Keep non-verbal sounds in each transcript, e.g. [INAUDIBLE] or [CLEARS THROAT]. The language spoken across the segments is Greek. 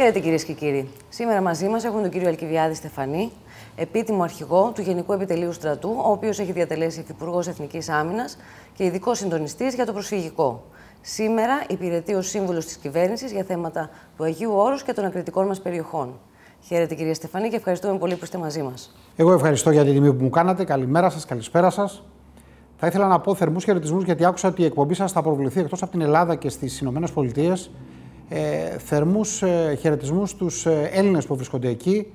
Χαίρετε κυρίες και κύριοι. Σήμερα μαζί μας έχουμε τον κύριο Αλκιβιάδη Στεφανή, επίτιμο αρχηγό του Γενικού Επιτελείου Στρατού, ο οποίος έχει διατελέσει Υφυπουργός Εθνικής Άμυνας και ειδικός συντονιστής για το προσφυγικό. Σήμερα υπηρετεί ως σύμβουλος της κυβέρνησης για θέματα του Αγίου Όρους και των ακριτικών μας περιοχών. Χαίρετε κυρία Στεφανή και ευχαριστούμε πολύ που είστε μαζί μας. Εγώ ευχαριστώ για την τιμή που μου κάνατε. Καλημέρα σας, καλησπέρα σας. Θα ήθελα να πω θερμούς χαιρετισμούς γιατί άκουσα ότι η εκπομπή σας θα προβληθεί εκτός από την Ελλάδα και στις Ηνωμένες Πολιτείες. Ε, θερμούς ε, χαιρετισμούς στου ε, Έλληνες που βρίσκονται εκεί.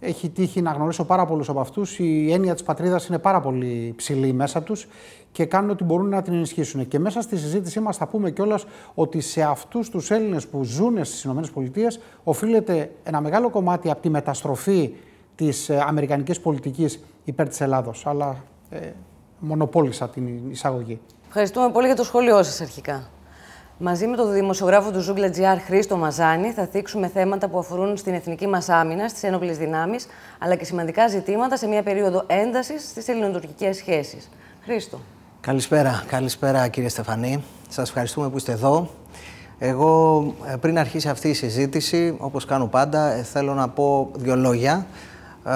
Έχει τύχει να γνωρίσω πάρα πολλούς από αυτούς. Η έννοια της πατρίδας είναι πάρα πολύ ψηλή μέσα τους και κάνουν ό,τι μπορούν να την ενισχύσουν. Και μέσα στη συζήτησή μας θα πούμε κιόλας ότι σε αυτούς τους Έλληνες που ζουν στις ΗΠΑ οφείλεται ένα μεγάλο κομμάτι από τη μεταστροφή της ε, αμερικανικής πολιτικής υπέρ της Ελλάδος. Αλλά ε, μονοπόλησα την εισαγωγή. Ευχαριστούμε πολύ για το σχόλιο σας αρχικά. Μαζί με τον δημοσιογράφο του Ζούγκλα GR Χρήστο Μαζάνη θα θίξουμε θέματα που αφορούν στην εθνική μας άμυνα, στις ένοπλες δυνάμεις, αλλά και σημαντικά ζητήματα σε μια περίοδο έντασης στις ελληνοτουρκικές σχέσεις. Χρήστο. Καλησπέρα, καλησπέρα κύριε Στεφανή. Σας ευχαριστούμε που είστε εδώ. Εγώ ε, πριν αρχίσει αυτή η συζήτηση, όπως κάνω πάντα, ε, θέλω να πω δύο λόγια. Ε,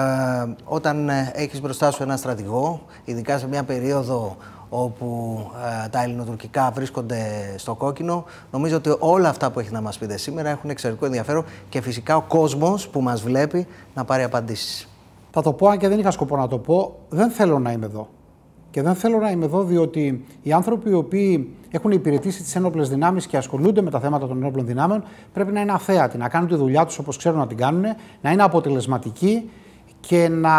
όταν έχεις μπροστά σου ένα στρατηγό, ειδικά σε μια περίοδο όπου τα ελληνοτουρκικά βρίσκονται στο κόκκινο. Νομίζω ότι όλα αυτά που έχεις να μας πείτε σήμερα έχουν εξαιρετικό ενδιαφέρον και φυσικά ο κόσμος που μας βλέπει να πάρει απαντήσεις. Θα το πω, αν και δεν είχα σκοπό να το πω, δεν θέλω να είμαι εδώ. Και δεν θέλω να είμαι εδώ διότι οι άνθρωποι οι οποίοι έχουν υπηρετήσει τις ένοπλες δυνάμεις και ασχολούνται με τα θέματα των ένοπλων δυνάμεων πρέπει να είναι αθέατοι, να κάνουν τη δουλειά τους όπως ξέρουν να την κάνουν, να είναι αποτελεσματικοί και να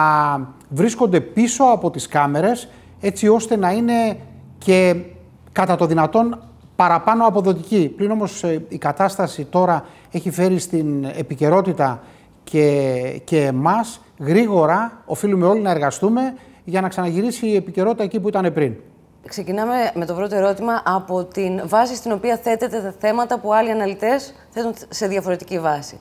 βρίσκονται πίσω από τις κάμερες έτσι ώστε να είναι και κατά το δυνατόν παραπάνω αποδοτικοί. Πλην όμως ε, η κατάσταση τώρα έχει φέρει στην επικαιρότητα και, και εμάς γρήγορα οφείλουμε όλοι να εργαστούμε για να ξαναγυρίσει η επικαιρότητα εκεί που ήταν πριν. Ξεκινάμε με το πρώτο ερώτημα από την βάση στην οποία θέτετε τα θέματα που άλλοι αναλυτές θέτουν σε διαφορετική βάση.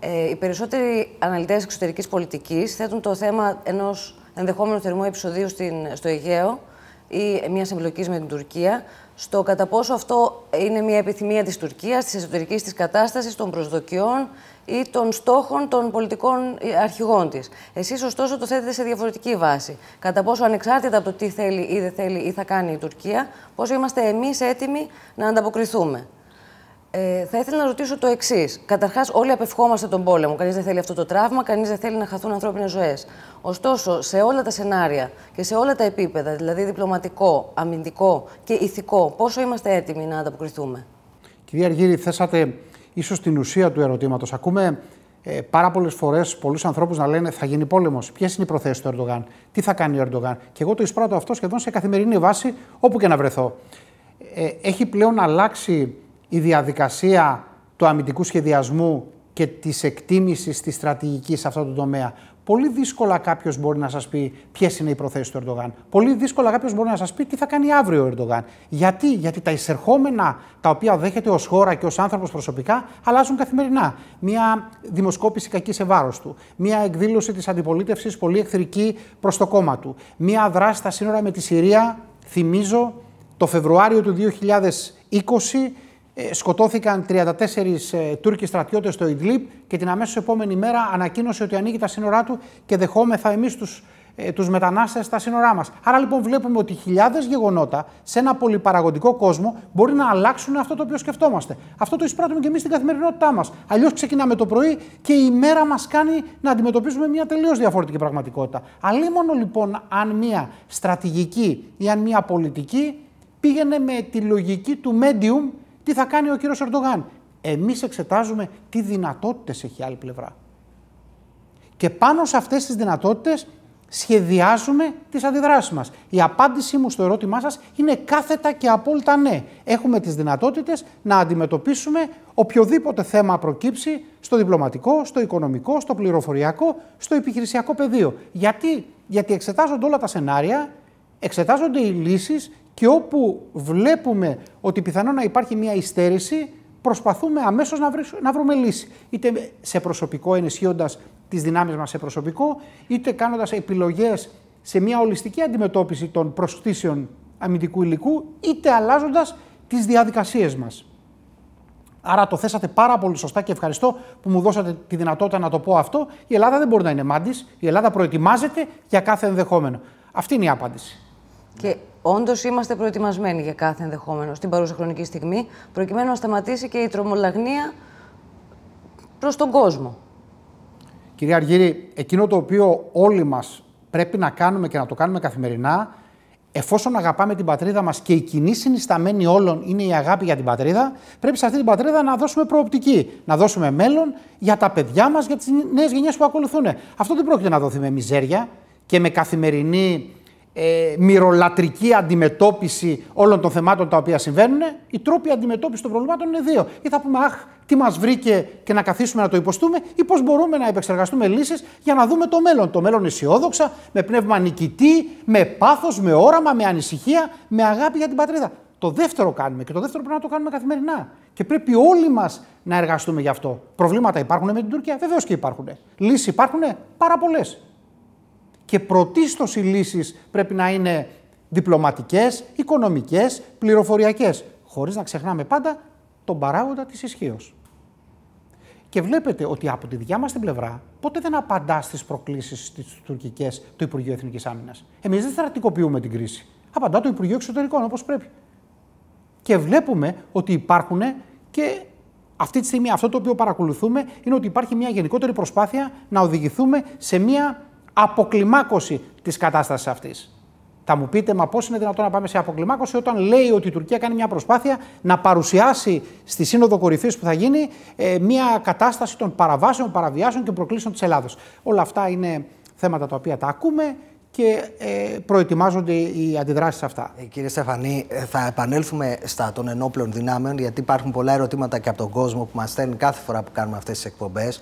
Ε, οι περισσότεροι αναλυτές εξωτερικής πολιτικής θέτουν το θέμα ενός ενδεχόμενου θερμού επεισοδίου στην, στο Αιγαίο ή μιας εμπλοκής με την Τουρκία, στο κατά πόσο αυτό είναι μια επιθυμία της Τουρκίας, της εσωτερικής της κατάστασης, των προσδοκιών ή των στόχων των πολιτικών αρχηγών της. Εσείς, ωστόσο, το θέτετε σε διαφορετική βάση. Κατά πόσο ανεξάρτητα από το τι θέλει ή δεν θέλει ή θα κάνει η Τουρκία, πόσο είμαστε εμείς έτοιμοι να ανταποκριθούμε. Ε, θα ήθελα να ρωτήσω το εξής. Καταρχάς, όλοι απευχόμαστε τον πόλεμο. Κανείς δεν θέλει αυτό το τραύμα, κανείς δεν θέλει να χαθούν ανθρώπινες ζωές. Ωστόσο, σε όλα τα σενάρια και σε όλα τα επίπεδα, δηλαδή διπλωματικό, αμυντικό και ηθικό, πόσο είμαστε έτοιμοι να ανταποκριθούμε; Κυρία Αργύρη, θέσατε ίσως την ουσία του ερωτήματος. Ακούμε ε, πάρα πολλές φορές πολλούς ανθρώπους να λένε θα γίνει πόλεμος. Ποιες είναι οι προθέσεις του Ερντογάν, τι θα κάνει ο Ερντογάν; Και εγώ το εισπράττω αυτό σχεδόν σε καθημερινή βάση, όπου και να βρεθώ. Ε, έχει πλέον αλλάξει η διαδικασία του αμυντικού σχεδιασμού και της εκτίμησης της στρατηγικής σε αυτό το τομέα. Πολύ δύσκολα κάποιος μπορεί να σας πει ποιες είναι οι προθέσεις του Ερντογάν. Πολύ δύσκολα κάποιος μπορεί να σας πει τι θα κάνει αύριο ο Ερντογάν. Γιατί, Γιατί τα εισερχόμενα τα οποία δέχεται ως χώρα και ως άνθρωπος προσωπικά αλλάζουν καθημερινά. Μία δημοσκόπηση κακή σε βάρος του. Μία εκδήλωση της αντιπολίτευσης πολύ εχθρική προς το κόμμα του. Μία δράση στα σύνορα με τη Συρία, θυμίζω, το Φεβρουάριο του 2020 ε, σκοτώθηκαν 34 ε, Τούρκοι στρατιώτες στο Ιδλίπ και την αμέσως επόμενη μέρα ανακοίνωσε ότι ανοίγει τα σύνορά του και δεχόμεθα εμείς τους, ε, τους μετανάστες στα σύνορά μας. Άρα λοιπόν βλέπουμε ότι χιλιάδες γεγονότα σε ένα πολυπαραγωγικό κόσμο μπορεί να αλλάξουν αυτό το οποίο σκεφτόμαστε. Αυτό το εισπράττουμε και εμείς στην καθημερινότητά μας. Αλλιώς ξεκινάμε το πρωί και η μέρα μας κάνει να αντιμετωπίζουμε μια τελείως διαφορετική πραγματικότητα. Αλλήμωνο λοιπόν αν μια στρατηγική ή αν μια πολιτική πήγαινε με τη λογική του medium τι θα κάνει ο κύριος Ερντογάν; Εμείς εξετάζουμε τι δυνατότητες έχει η άλλη πλευρά. Και πάνω σε αυτές τις δυνατότητες σχεδιάζουμε τις αντιδράσεις μας. Η απάντησή μου στο ερώτημά σας είναι κάθετα και απόλυτα ναι. Έχουμε τις δυνατότητες να αντιμετωπίσουμε οποιοδήποτε θέμα προκύψει στο διπλωματικό, στο οικονομικό, στο πληροφοριακό, στο επιχειρησιακό πεδίο. Γιατί, Γιατί εξετάζονται όλα τα σενάρια, εξετάζονται οι λύσεις και όπου βλέπουμε ότι πιθανόν να υπάρχει μια υστέρηση, προσπαθούμε αμέσως να, να βρούμε λύση. Είτε σε προσωπικό, ενισχύοντας τις δυνάμεις μας σε προσωπικό, είτε κάνοντας επιλογές σε μια ολιστική αντιμετώπιση των προσκτήσεων αμυντικού υλικού, είτε αλλάζοντας τις διαδικασίες μας. Άρα το θέσατε πάρα πολύ σωστά και ευχαριστώ που μου δώσατε τη δυνατότητα να το πω αυτό. Η Ελλάδα δεν μπορεί να είναι μάντη. Η Ελλάδα προετοιμάζεται για κάθε ενδεχόμενο. Αυτή είναι η απάντηση. Και όντως είμαστε προετοιμασμένοι για κάθε ενδεχόμενο στην παρούσα χρονική στιγμή, προκειμένου να σταματήσει και η τρομολαγνία προς τον κόσμο. Κυρία Αργύρη, εκείνο το οποίο όλοι μας πρέπει να κάνουμε και να το κάνουμε καθημερινά, εφόσον αγαπάμε την πατρίδα μας και η κοινή συνισταμένη όλων είναι η αγάπη για την πατρίδα, πρέπει σε αυτή την πατρίδα να δώσουμε προοπτική, να δώσουμε μέλλον για τα παιδιά μας, για τις νέες γενιές που ακολουθούν. Αυτό δεν πρόκειται να δοθεί με μιζέρια και με καθημερινή ε, μυρολατρική αντιμετώπιση όλων των θεμάτων τα οποία συμβαίνουν, οι τρόποι αντιμετώπισης των προβλημάτων είναι δύο. Ή θα πούμε, Αχ, τι μας βρήκε και να καθίσουμε να το υποστούμε, ή πώς μπορούμε να επεξεργαστούμε λύσεις για να δούμε το μέλλον. Το μέλλον αισιόδοξα, με πνεύμα νικητή, με πάθος, με όραμα, με ανησυχία, με αγάπη για την πατρίδα. Το δεύτερο κάνουμε και το δεύτερο πρέπει να το κάνουμε καθημερινά. Και πρέπει όλοι μας να εργαστούμε γι' αυτό. Προβλήματα υπάρχουν με την Τουρκία, βεβαίως και υπάρχουν. Λύσεις υπάρχουν πάρα πολλές και πρωτίστως οι λύσεις πρέπει να είναι διπλωματικές, οικονομικές, πληροφοριακές, χωρίς να ξεχνάμε πάντα τον παράγοντα της ισχύως. Και βλέπετε ότι από τη δικιά μας την πλευρά ποτέ δεν απαντάς στις προκλήσεις τις τουρκικές του Υπουργείου Εθνικής Άμυνας. Εμείς δεν στρατικοποιούμε την κρίση. Απαντά το Υπουργείο Εξωτερικών όπως πρέπει. Και βλέπουμε ότι υπάρχουν και αυτή τη στιγμή αυτό το οποίο παρακολουθούμε είναι ότι υπάρχει μια γενικότερη προσπάθεια να οδηγηθούμε σε μια αποκλιμάκωση της κατάστασης αυτής. Θα μου πείτε, μα πώς είναι δυνατόν να πάμε σε αποκλιμάκωση όταν λέει ότι η Τουρκία κάνει μια προσπάθεια να παρουσιάσει στη Σύνοδο Κορυφής που θα γίνει ε, μια κατάσταση των παραβάσεων, παραβιάσεων και προκλήσεων της Ελλάδος. Όλα αυτά είναι θέματα τα οποία τα ακούμε και ε, προετοιμάζονται οι αντιδράσεις αυτά. Ε, κύριε Στεφανή, ε, θα επανέλθουμε στα των ενόπλων δυνάμεων γιατί υπάρχουν πολλά ερωτήματα και από τον κόσμο που μας στέλνει κάθε φορά που κάνουμε αυτές τις εκπομπές.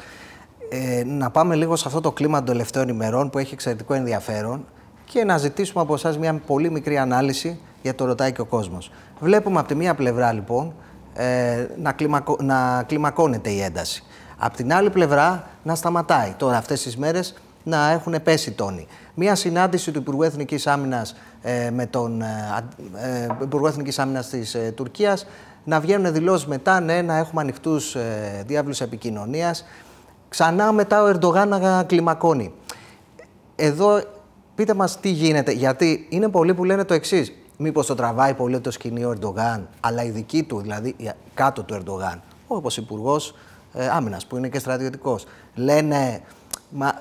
Ε, να πάμε λίγο σε αυτό το κλίμα των τελευταίων ημερών που έχει εξαιρετικό ενδιαφέρον και να ζητήσουμε από εσάς μια πολύ μικρή ανάλυση για το ρωτάει και ο κόσμος. Βλέπουμε από τη μία πλευρά λοιπόν ε, να, κλιμακω... να κλιμακώνεται η ένταση. Από την άλλη πλευρά να σταματάει τώρα αυτές τις μέρες να έχουν πέσει τόνοι. Μία συνάντηση του Υπουργού Εθνικής Άμυνας ε, με τον ε, ε Υπουργό Εθνικής Άμυνας της ε, Τουρκίας να βγαίνουν δηλώσεις μετά, ναι, να έχουμε ανοιχτούς ε, διάβλους επικοινωνίας, Ξανά μετά ο Ερντογάν να κλιμακώνει. Εδώ πείτε μας τι γίνεται, γιατί είναι πολλοί που λένε το εξής. Μήπως το τραβάει πολύ το σκηνή ο Ερντογάν, αλλά η δική του, δηλαδή κάτω του Ερντογάν, όπως υπουργός ε, Άμυνας, που είναι και στρατιωτικός, λένε, μα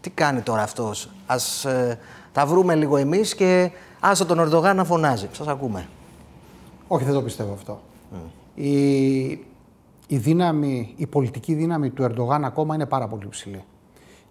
τι κάνει τώρα αυτός, ας ε, τα βρούμε λίγο εμείς και άσε τον Ερντογάν να φωνάζει. Σας ακούμε. Όχι, δεν το πιστεύω αυτό. Η η, δύναμη, η πολιτική δύναμη του Ερντογάν ακόμα είναι πάρα πολύ ψηλή.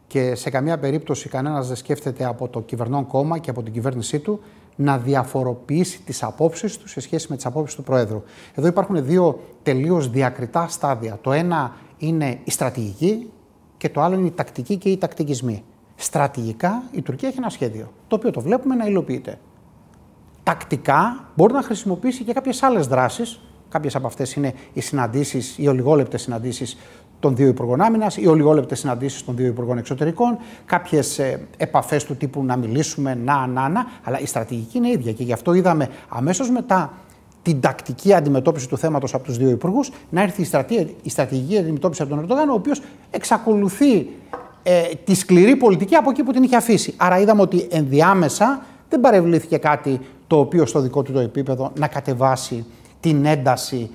Και σε καμία περίπτωση κανένας δεν σκέφτεται από το κυβερνών κόμμα και από την κυβέρνησή του να διαφοροποιήσει τις απόψεις του σε σχέση με τις απόψεις του Προέδρου. Εδώ υπάρχουν δύο τελείως διακριτά στάδια. Το ένα είναι η στρατηγική και το άλλο είναι η τακτική και οι τακτικισμοί. Στρατηγικά η Τουρκία έχει ένα σχέδιο, το οποίο το βλέπουμε να υλοποιείται. Τακτικά μπορεί να χρησιμοποιήσει και κάποιες άλλες δράσεις Κάποιες από αυτές είναι οι συναντήσεις, οι ολιγόλεπτες συναντήσεις των δύο Υπουργών Άμυνας, οι ολιγόλεπτες συναντήσεις των δύο Υπουργών Εξωτερικών, κάποιες επαφές του τύπου να μιλήσουμε, να, να, να. Αλλά η στρατηγική είναι ίδια και γι' αυτό είδαμε αμέσως μετά την τακτική αντιμετώπιση του θέματος από τους δύο υπουργούς να έρθει η, στρατή, η στρατηγική αντιμετώπιση από τον Ερντογάν, ο οποίος εξακολουθεί ε, τη σκληρή πολιτική από εκεί που την είχε αφήσει. Άρα είδαμε ότι ενδιάμεσα δεν παρευλήθηκε κάτι το οποίο στο δικό του το επίπεδο να κατεβάσει την ένταση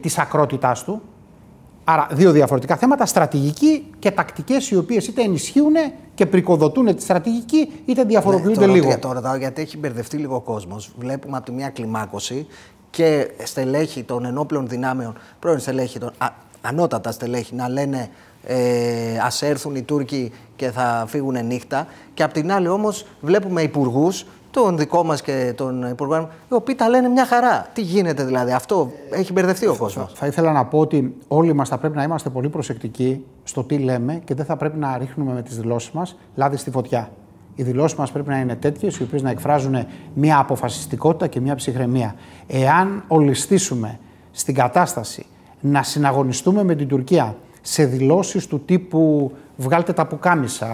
της ακρότητάς του. Άρα δύο διαφορετικά θέματα, στρατηγική και τακτικές οι οποίες είτε ενισχύουν και πρικοδοτούν τη στρατηγική είτε διαφοροποιούνται ναι, λίγο. Το ρωτάω γιατί έχει μπερδευτεί λίγο ο κόσμος. Βλέπουμε από τη μια κλιμάκωση και στελέχη των ενόπλων δυνάμεων, πρώην στελέχη των, α, ανώτατα στελέχη να λένε ε, ας έρθουν οι Τούρκοι και θα φύγουν νύχτα και απ' την άλλη όμως βλέπουμε υπουργούς τον δικό μας και τον Υπουργό, οι οποίοι τα λένε μια χαρά. Τι γίνεται δηλαδή, αυτό έχει μπερδευτεί ο κόσμος. Θα, ήθελα να πω ότι όλοι μας θα πρέπει να είμαστε πολύ προσεκτικοί στο τι λέμε και δεν θα πρέπει να ρίχνουμε με τις δηλώσεις μας λάδι στη φωτιά. Οι δηλώσεις μας πρέπει να είναι τέτοιες, οι οποίες να εκφράζουν μια αποφασιστικότητα και μια ψυχραιμία. Εάν ολιστήσουμε στην κατάσταση να συναγωνιστούμε με την Τουρκία σε δηλώσεις του τύπου βγάλτε τα πουκάμισα,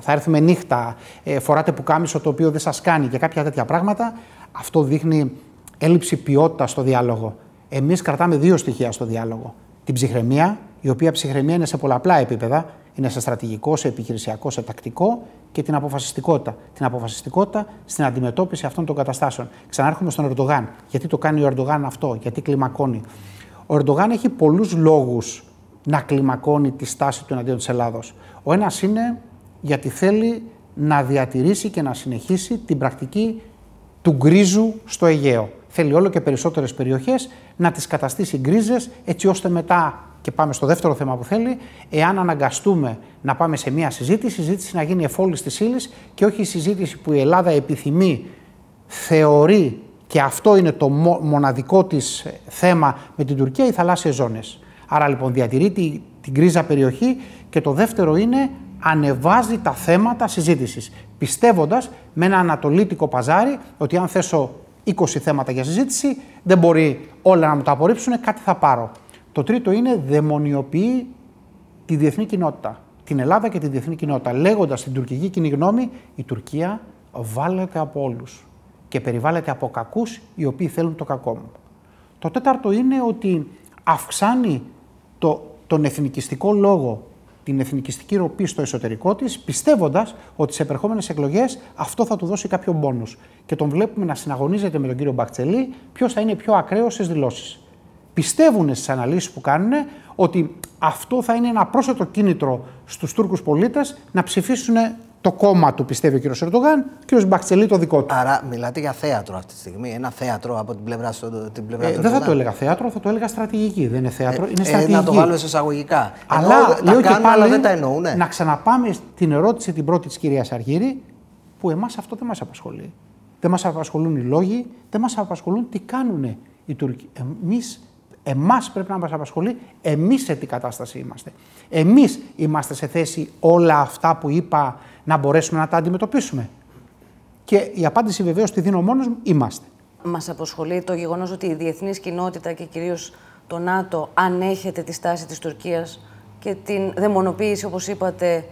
θα έρθουμε νύχτα, ε, φοράτε πουκάμισο το οποίο δεν σας κάνει και κάποια τέτοια πράγματα, αυτό δείχνει έλλειψη ποιότητα στο διάλογο. Εμείς κρατάμε δύο στοιχεία στο διάλογο. Την ψυχραιμία, η οποία ψυχραιμία είναι σε πολλαπλά επίπεδα. Είναι σε στρατηγικό, σε επιχειρησιακό, σε τακτικό και την αποφασιστικότητα. Την αποφασιστικότητα στην αντιμετώπιση αυτών των καταστάσεων. Ξανάρχομαι στον Ερντογάν. Γιατί το κάνει ο Ερντογάν αυτό, γιατί κλιμακώνει. Ο Ερντογάν έχει πολλούς λόγους να κλιμακώνει τη στάση του εναντίον της Ελλάδος. Ο ένας είναι γιατί θέλει να διατηρήσει και να συνεχίσει την πρακτική του γκρίζου στο Αιγαίο. Θέλει όλο και περισσότερες περιοχές να τις καταστήσει γκρίζες, έτσι ώστε μετά, και πάμε στο δεύτερο θέμα που θέλει, εάν αναγκαστούμε να πάμε σε μια συζήτηση, η συζήτηση να γίνει εφόλης της ύλης και όχι η συζήτηση που η Ελλάδα επιθυμεί, θεωρεί και αυτό είναι το μοναδικό της θέμα με την Τουρκία, οι θαλάσσιες ζώνες. Άρα λοιπόν διατηρεί την, την γκρίζα περιοχή και το δεύτερο είναι ανεβάζει τα θέματα συζήτησης, πιστεύοντας με ένα ανατολίτικο παζάρι ότι αν θέσω 20 θέματα για συζήτηση, δεν μπορεί όλα να μου τα απορρίψουν, κάτι θα πάρω. Το τρίτο είναι δαιμονιοποιεί τη διεθνή κοινότητα, την Ελλάδα και τη διεθνή κοινότητα, λέγοντας στην τουρκική κοινή γνώμη η Τουρκία βάλεται από όλους και περιβάλλεται από κακούς οι οποίοι θέλουν το κακό μου. Το τέταρτο είναι ότι αυξάνει το, τον εθνικιστικό λόγο την εθνικιστική ροπή στο εσωτερικό της, πιστεύοντας ότι σε επερχόμενες εκλογές αυτό θα του δώσει κάποιο μπόνους. Και τον βλέπουμε να συναγωνίζεται με τον κύριο Μπακτσελή ποιος θα είναι πιο ακραίος στις δηλώσεις. Πιστεύουν στις αναλύσεις που κάνουν ότι αυτό θα είναι ένα πρόσθετο κίνητρο στους Τούρκους πολίτες να ψηφίσουν το κόμμα του, πιστεύει ο κ. Ερντογάν, ο κ. Μπαξελή το δικό του. Άρα μιλάτε για θέατρο αυτή τη στιγμή. Ένα θέατρο από την πλευρά, στο, την πλευρά ε, του. Δεν θα το έλεγα θέατρο, θα το έλεγα στρατηγική. Δεν είναι θέατρο, είναι στρατηγική. Ε, να το βάλω σε εισαγωγικά. Αλλά Ενώ, λέω και πάλι, αλλά δεν τα εννοούν. Να ξαναπάμε στην ερώτηση την πρώτη της κυρίας Αργύρη, που εμάς αυτό δεν μας απασχολεί. Δεν μας απασχολούν οι λόγοι, δεν μας απασχολούν τι κάνουν οι Τούρκοι. Εμείς Εμάς πρέπει να μας απασχολεί εμείς σε τι κατάσταση είμαστε. Εμείς είμαστε σε θέση όλα αυτά που είπα να μπορέσουμε να τα αντιμετωπίσουμε. Και η απάντηση βεβαίως τη δίνω μόνος μου, είμαστε. Μας απασχολεί το γεγονός ότι η διεθνής κοινότητα και κυρίως το ΝΑΤΟ ανέχεται τη στάση της Τουρκίας και την δαιμονοποίηση, όπως είπατε,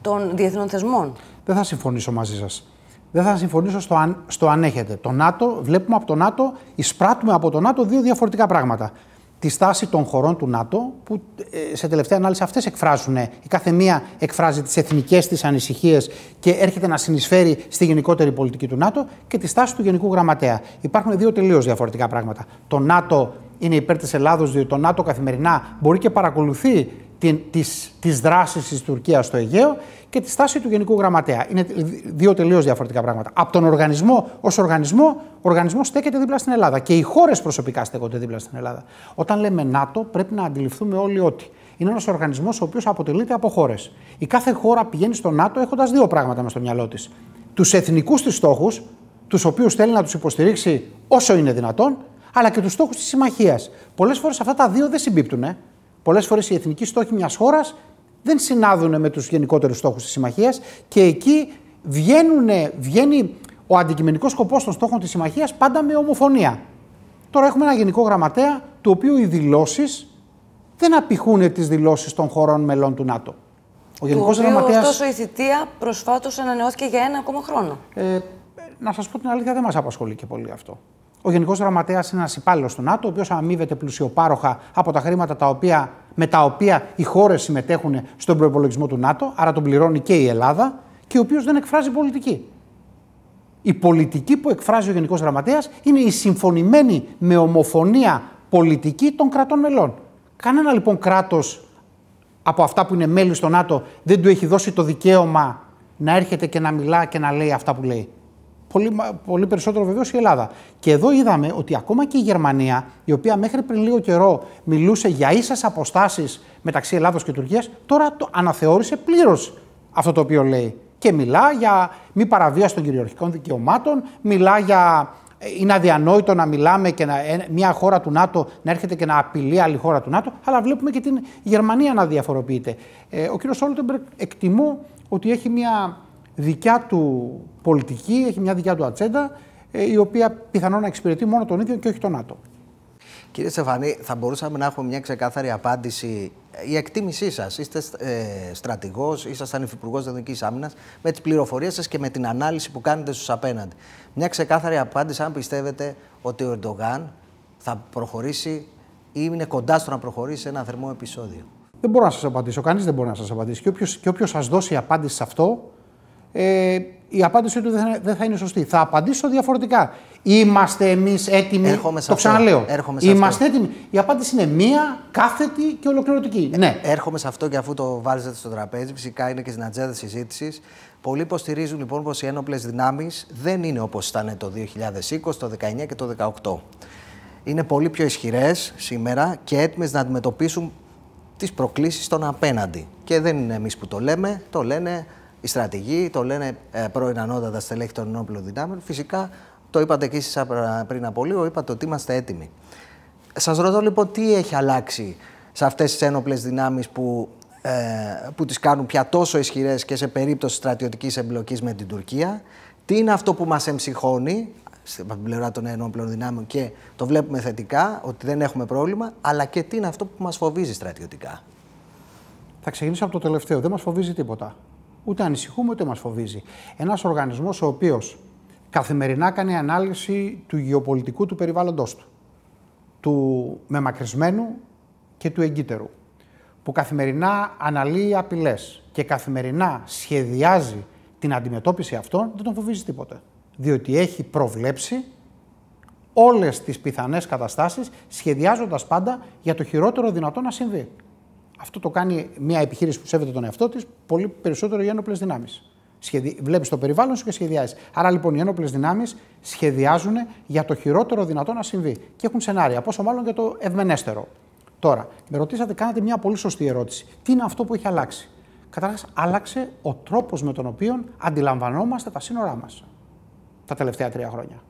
των διεθνών θεσμών. Δεν θα συμφωνήσω μαζί σας. Δεν θα συμφωνήσω στο αν, στο αν έχετε. Το ΝΑΤΟ, βλέπουμε από το ΝΑΤΟ, εισπράττουμε από το ΝΑΤΟ δύο διαφορετικά πράγματα. Τη στάση των χωρών του ΝΑΤΟ, που ε, σε τελευταία ανάλυση αυτές εκφράζουν, η κάθε μία εκφράζει τις εθνικές της ανησυχίες και έρχεται να συνεισφέρει στη γενικότερη πολιτική του ΝΑΤΟ, και τη στάση του Γενικού Γραμματέα. Υπάρχουν δύο τελείως διαφορετικά πράγματα. Το ΝΑΤΟ είναι υπέρ της Ελλάδος, διότι το ΝΑΤΟ καθημερινά μπορεί και παρακολουθεί τις, τις δράσεις της Τουρκίας στο Αιγαίο και τη στάση του Γενικού Γραμματέα. Είναι δύο τελείως διαφορετικά πράγματα. Από τον οργανισμό ως οργανισμό, ο οργανισμός στέκεται δίπλα στην Ελλάδα και οι χώρες προσωπικά στέκονται δίπλα στην Ελλάδα. Όταν λέμε ΝΑΤΟ πρέπει να αντιληφθούμε όλοι ότι είναι ένας οργανισμός ο οποίος αποτελείται από χώρες. Η κάθε χώρα πηγαίνει στο ΝΑΤΟ έχοντας δύο πράγματα μέσα στο μυαλό της. Τους εθνικούς της στόχους, τους οποίους θέλει να τους υποστηρίξει όσο είναι δυνατόν, αλλά και τους στόχους της συμμαχίας. Πολλές φορές αυτά τα δύο δεν συμπίπτουν. Ε. Πολλές φορές οι εθνικοί στόχοι μιας χώρας δεν συνάδουν με τους γενικότερους στόχους της συμμαχίας και εκεί βγαίνουν, βγαίνει ο αντικειμενικός σκοπός των στόχων της συμμαχίας πάντα με ομοφωνία. Τώρα έχουμε ένα γενικό γραμματέα, του οποίου οι δηλώσεις δεν απηχούν τις δηλώσεις των χωρών μελών του ΝΑΤΟ. Ο Γενικός Γραμματέα. Ωστόσο, η θητεία προσφάτως ανανεώθηκε για ένα ακόμα χρόνο. Ε, να σας πω την αλήθεια, δεν μας απασχολεί και πολύ αυτό. Ο Γενικός Γραμματέας είναι ένας υπάλληλος του ΝΑΤΟ, ο οποίος αμείβεται πλουσιοπάροχα από τα χρήματα τα οποία, με τα οποία οι χώρες συμμετέχουν στον προπολογισμό του ΝΑΤΟ, άρα τον πληρώνει και η Ελλάδα, και ο οποίος δεν εκφράζει πολιτική. Η πολιτική που εκφράζει ο Γενικός Γραμματέας είναι η συμφωνημένη με ομοφωνία πολιτική των κρατών μελών. Κανένα λοιπόν κράτος από αυτά που είναι μέλη στο ΝΑΤΟ δεν του έχει δώσει το δικαίωμα να έρχεται και να μιλά και να λέει αυτά που λέει πολύ, πολύ περισσότερο βεβαίως η Ελλάδα. Και εδώ είδαμε ότι ακόμα και η Γερμανία, η οποία μέχρι πριν λίγο καιρό μιλούσε για ίσες αποστάσεις μεταξύ Ελλάδος και Τουρκίας, τώρα το αναθεώρησε πλήρως αυτό το οποίο λέει. Και μιλά για μη παραβίαση των κυριαρχικών δικαιωμάτων, μιλά για. Ε, είναι αδιανόητο να μιλάμε και να, μια χώρα του ΝΑΤΟ να έρχεται και να απειλεί άλλη χώρα του ΝΑΤΟ, αλλά βλέπουμε και την Γερμανία να διαφοροποιείται. Ε, ο κ. Στόλτενμπεργκ εκτιμώ ότι έχει μια δικιά του πολιτική, έχει μια δικιά του ατζέντα, ε, η οποία πιθανόν να εξυπηρετεί μόνο τον ίδιο και όχι τον ΝΑΤΟ. Κύριε Στεφανή, θα μπορούσαμε να έχουμε μια ξεκάθαρη απάντηση. Η εκτίμησή σας, είστε ε, στρατηγός, ήσασταν υφυπουργός Εθνική Άμυνας, με τις πληροφορίες σας και με την ανάλυση που κάνετε στους απέναντι. Μια ξεκάθαρη απάντηση, αν πιστεύετε ότι ο Ερντογάν θα προχωρήσει ή είναι κοντά στο να προχωρήσει σε ένα θερμό επεισόδιο. Δεν μπορώ να σας απαντήσω. Κανείς δεν μπορεί να σας απαντήσει. Και όποιος σας δώσει απάντηση σε αυτό, ε, η απάντησή του δεν θα, είναι σωστή. Θα απαντήσω διαφορετικά. Είμαστε εμείς έτοιμοι; Έρχομαι το ξαναλέω. Έρχομαι σε Είμαστε έτοιμοι; Η απάντηση είναι μία, κάθετη και ολοκληρωτική. Ε, ναι. Έρχομαι σε αυτό και αφού το βάζετε στο τραπέζι, φυσικά είναι και στην ατζέντα συζήτησης. Πολλοί υποστηρίζουν λοιπόν πως οι ένοπλες δυνάμεις δεν είναι όπως ήταν το 2020, το 2019 και το 2018. Είναι πολύ πιο ισχυρές σήμερα και έτοιμες να αντιμετωπίσουν τις προκλήσεις των απέναντι. Και δεν είναι εμείς που το λέμε, το λένε οι στρατηγοί, το λένε ε, πρώην ανώτατας στελέχη των ενόπλων δυνάμεων. Φυσικά το είπατε και εσείς πριν από λίγο, είπατε ότι είμαστε έτοιμοι. Σας ρωτώ λοιπόν τι έχει αλλάξει σε αυτές τις ένοπλες δυνάμεις που, ε, που τις κάνουν πια τόσο ισχυρές και σε περίπτωση στρατιωτικής εμπλοκής με την Τουρκία; Τι είναι αυτό που μας εμψυχώνει στην πλευρά των ενόπλων δυνάμεων και το βλέπουμε θετικά, ότι δεν έχουμε πρόβλημα, αλλά και τι είναι αυτό που μας φοβίζει στρατιωτικά; Θα ξεκινήσω από το τελευταίο. Δεν μας φοβίζει τίποτα. Ούτε ανησυχούμε, ούτε μας φοβίζει. Ένας οργανισμός ο οποίος καθημερινά κάνει ανάλυση του γεωπολιτικού του περιβάλλοντό του, του μεμακρυσμένου και του εγκύτερου, που καθημερινά αναλύει απειλές και καθημερινά σχεδιάζει την αντιμετώπιση αυτών, δεν τον φοβίζει τίποτε. Διότι έχει προβλέψει όλες τις πιθανές καταστάσεις, σχεδιάζοντας πάντα για το χειρότερο δυνατό να συμβεί. Αυτό το κάνει μια επιχείρηση που σέβεται τον εαυτό της πολύ περισσότερο οι ένοπλες δυνάμεις. Σχεδι... Βλέπεις το περιβάλλον σου και σχεδιάζεις. Άρα λοιπόν οι ένοπλες δυνάμεις σχεδιάζουν για το χειρότερο δυνατό να συμβεί. Και έχουν σενάρια, πόσο μάλλον για το ευμενέστερο. Τώρα, με ρωτήσατε, κάνατε μια πολύ σωστή ερώτηση. Τι είναι αυτό που έχει αλλάξει; Καταρχάς, άλλαξε ο τρόπος με τον οποίο αντιλαμβανόμαστε τα σύνορά μας τα τελευταία τρία χρόνια.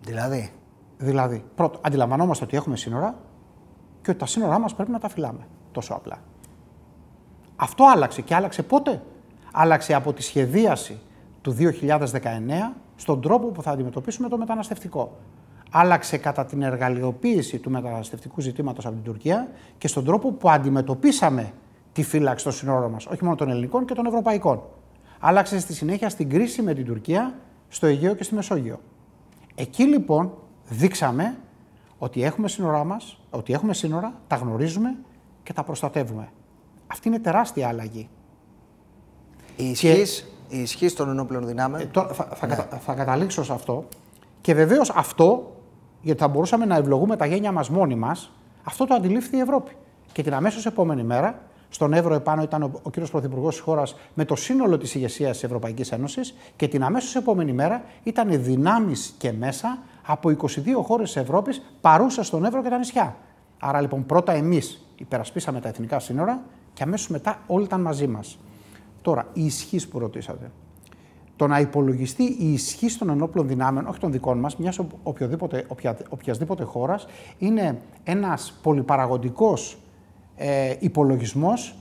Δηλαδή; Δηλαδή, πρώτον, αντιλαμβανόμαστε ότι έχουμε σύνορα και ότι τα σύνορά μας πρέπει να τα φυλάμε. Τόσο απλά. Αυτό άλλαξε και άλλαξε πότε; Άλλαξε από τη σχεδίαση του 2019 στον τρόπο που θα αντιμετωπίσουμε το μεταναστευτικό. Άλλαξε κατά την εργαλειοποίηση του μεταναστευτικού ζητήματος από την Τουρκία και στον τρόπο που αντιμετωπίσαμε τη φύλαξη των σύνορων μας, όχι μόνο των ελληνικών και των ευρωπαϊκών. Άλλαξε στη συνέχεια στην κρίση με την Τουρκία στο Αιγαίο και στη Μεσόγειο. Εκεί λοιπόν δείξαμε ότι έχουμε σύνορά μας, ότι έχουμε σύνορα, τα γνωρίζουμε και τα προστατεύουμε. Αυτή είναι τεράστια αλλαγή. Η ισχύ, η ισχύ των ενόπλων δυνάμεων. Ε, τώρα θα, θα, ναι. θα καταλήξω σε αυτό. Και βεβαίως αυτό, γιατί θα μπορούσαμε να ευλογούμε τα γένια μας μόνοι μας, αυτό το αντιλήφθη η Ευρώπη. Και την αμέσως επόμενη μέρα, στον Εύρο επάνω ήταν ο, ο κύριος Πρωθυπουργός της χώρας με το σύνολο της ηγεσίας της Ευρωπαϊκής Ένωσης και την αμέσως επόμενη μέρα ήταν δυνάμεις και μέσα από 22 χώρες της Ευρώπης παρούσα στον Εύρο και τα νησιά. Άρα λοιπόν πρώτα εμείς υπερασπίσαμε τα εθνικά σύνορα και αμέσως μετά όλοι ήταν μαζί μας. Τώρα, η ισχύ που ρωτήσατε. Το να υπολογιστεί η ισχύ των ενόπλων δυνάμεων, όχι των δικών μας, μιας οποιασδήποτε χώρας, είναι ένας πολυπαραγωγικός ε, υπολογισμός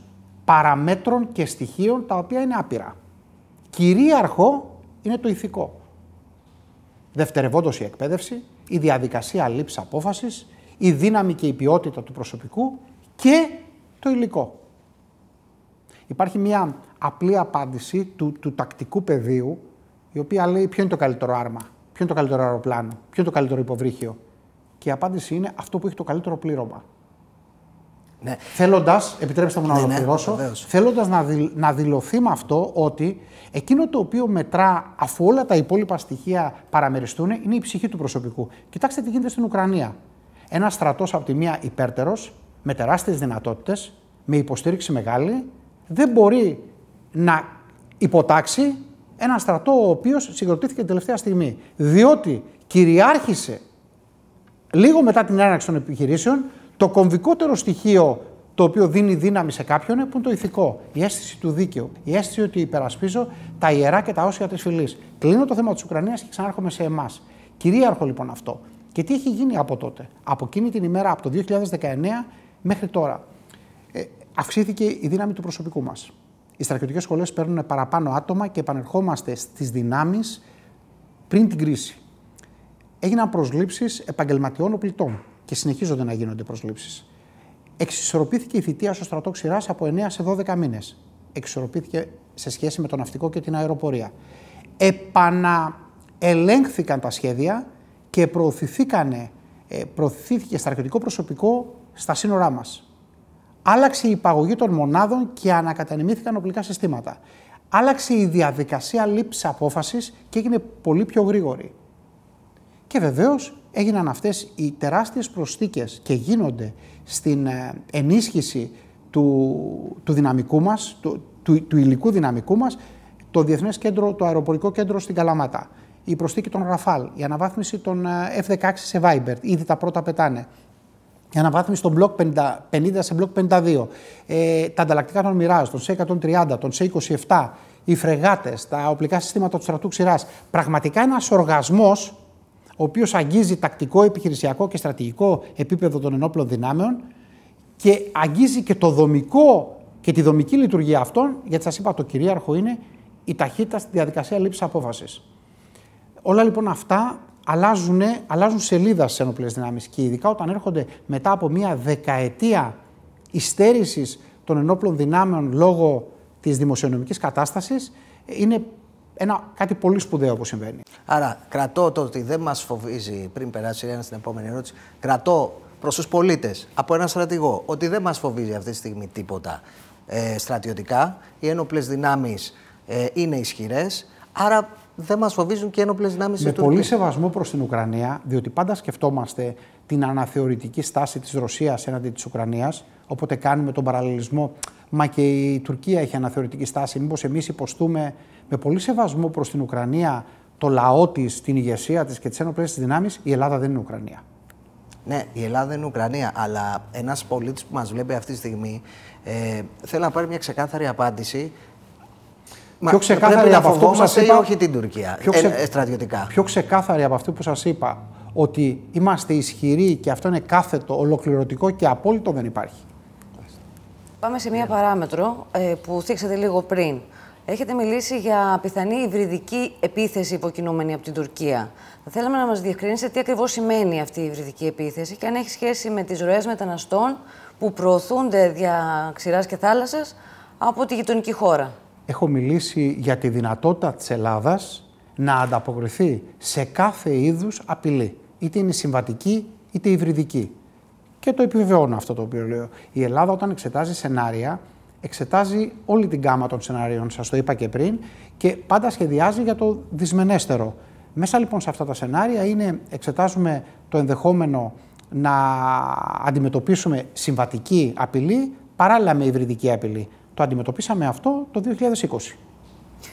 παραμέτρων και στοιχείων τα οποία είναι άπειρα. Κυρίαρχο είναι το ηθικό. Δευτερευόντως η εκπαίδευση, η διαδικασία λήψης απόφασης, η δύναμη και η ποιότητα του προσωπικού και το υλικό. Υπάρχει μια απλή απάντηση του, του τακτικού πεδίου, η οποία λέει ποιο είναι το καλύτερο άρμα, ποιο είναι το καλύτερο αεροπλάνο, ποιο είναι το καλύτερο υποβρύχιο. Και η απάντηση είναι αυτό που έχει το καλύτερο πλήρωμα. Ναι. Θέλοντας, επιτρέψτε μου να ναι, ναι ολοκληρώσω, ναι, θέλοντας να, να δηλωθεί με αυτό ότι εκείνο το οποίο μετρά αφού όλα τα υπόλοιπα στοιχεία παραμεριστούν είναι η ψυχή του προσωπικού. Κοιτάξτε τι γίνεται στην Ουκρανία. Ένας στρατός από τη μία υπέρτερος, με τεράστιες δυνατότητες, με υποστήριξη μεγάλη, δεν μπορεί να υποτάξει ένα στρατό ο οποίος συγκροτήθηκε την τελευταία στιγμή. Διότι κυριάρχησε λίγο μετά την έναρξη των επιχειρήσεων το κομβικότερο στοιχείο το οποίο δίνει δύναμη σε κάποιον που είναι το ηθικό. Η αίσθηση του δίκαιου. Η αίσθηση ότι υπερασπίζω τα ιερά και τα όσια της φυλής. Κλείνω το θέμα της Ουκρανίας και ξανάρχομαι σε εμάς. Κυρίαρχο λοιπόν αυτό. Και τι έχει γίνει από τότε. Από εκείνη την ημέρα, από το 2019 μέχρι τώρα. Ε, αυξήθηκε η δύναμη του προσωπικού μας. Οι στρατιωτικές σχολές παίρνουν παραπάνω άτομα και επανερχόμαστε στις δυνάμεις πριν την κρίση. Έγιναν προσλήψεις επαγγελματιών οπλιτών και συνεχίζονται να γίνονται προσλήψεις. Εξισορροπήθηκε η θητεία στο στρατό ξηράς από 9 σε 12 μήνες. Εξισορροπήθηκε σε σχέση με το ναυτικό και την αεροπορία. Επαναελέγχθηκαν τα σχέδια και προωθηθήκαν ε, προωθήθηκε στρατιωτικό προσωπικό στα σύνορά μας. Άλλαξε η υπαγωγή των μονάδων και ανακατανεμήθηκαν οπλικά συστήματα. Άλλαξε η διαδικασία λήψης απόφασης και έγινε πολύ πιο γρήγορη. Και βεβαίως έγιναν αυτές οι τεράστιες προσθήκες και γίνονται στην ε, ενίσχυση του, του δυναμικού μας, του, του, του υλικού δυναμικού μας, το Διεθνές Κέντρο, το Αεροπορικό Κέντρο στην Καλαμάτα, η προσθήκη των Ραφάλ, η αναβάθμιση των ε, F-16 σε Viber, ήδη τα πρώτα πετάνε, η αναβάθμιση των μπλοκ 50, 50 σε μπλοκ 52, ε, τα ανταλλακτικά των Μοιράζ, των C130, των C27, οι φρεγάτες, τα οπλικά συστήματα του στρατού ξηράς. Πραγματικά ένας οργασμός ο οποίος αγγίζει τακτικό, επιχειρησιακό και στρατηγικό επίπεδο των ενόπλων δυνάμεων και αγγίζει και το δομικό και τη δομική λειτουργία αυτών, γιατί σας είπα το κυρίαρχο είναι η ταχύτητα στη διαδικασία λήψης απόφασης. Όλα λοιπόν αυτά αλλάζουν, αλλάζουν σελίδα στις ένοπλε δυνάμεις και ειδικά όταν έρχονται μετά από μια δεκαετία υστέρησης των ενόπλων δυνάμεων λόγω της δημοσιονομικής κατάστασης, είναι ένα, κάτι πολύ σπουδαίο που συμβαίνει. Άρα, κρατώ το ότι δεν μας φοβίζει, πριν περάσει ένα στην επόμενη ερώτηση, κρατώ προς τους πολίτες από έναν στρατηγό ότι δεν μας φοβίζει αυτή τη στιγμή τίποτα ε, στρατιωτικά. Οι ένοπλες δυνάμεις ε, είναι ισχυρές. Άρα δεν μας φοβίζουν και οι ένοπλες δυνάμεις τη Με πολύ σεβασμό προς την Ουκρανία, διότι πάντα σκεφτόμαστε την αναθεωρητική στάση της Ρωσίας έναντι της Ουκρανίας. Όποτε κάνουμε τον παραλληλισμό, μα και η Τουρκία έχει αναθεωρητική στάση. Μήπως εμείς υποστούμε με πολύ σεβασμό προς την Ουκρανία, το λαό της, την ηγεσία της και τις ένοπλες δυνάμεις, η Ελλάδα δεν είναι Ουκρανία. Ναι, η Ελλάδα είναι Ουκρανία, αλλά ένας πολίτης που μας βλέπει αυτή τη στιγμή ε, θέλει να πάρει μια ξεκάθαρη απάντηση. Πιο ξεκάθαρη από αυτό που σας είπα. όχι την Τουρκία, πιο ξε... ε, στρατιωτικά; Πιο ξεκάθαρη από αυτό που σας είπα, ότι είμαστε ισχυροί και αυτό είναι κάθετο, ολοκληρωτικό και απόλυτο δεν υπάρχει. Πάμε σε μία παράμετρο ε, που θίξατε λίγο πριν. Έχετε μιλήσει για πιθανή υβριδική επίθεση υποκινούμενη από την Τουρκία. Θα θέλαμε να μας διευκρινίσετε τι ακριβώς σημαίνει αυτή η υβριδική επίθεση και αν έχει σχέση με τις ροές μεταναστών που προωθούνται δια ξηράς και θάλασσας από τη γειτονική χώρα. Έχω μιλήσει για τη δυνατότητα της Ελλάδας να ανταποκριθεί σε κάθε είδους απειλή. Είτε είναι συμβατική είτε υβριδική. Και το επιβεβαιώνω αυτό το οποίο λέω. Η Ελλάδα όταν εξετάζει σενάρια εξετάζει όλη την γάμα των σενάριων, σας το είπα και πριν, και πάντα σχεδιάζει για το δυσμενέστερο. Μέσα λοιπόν σε αυτά τα σενάρια είναι, εξετάζουμε το ενδεχόμενο να αντιμετωπίσουμε συμβατική απειλή παράλληλα με υβριδική απειλή. Το αντιμετωπίσαμε αυτό το 2020.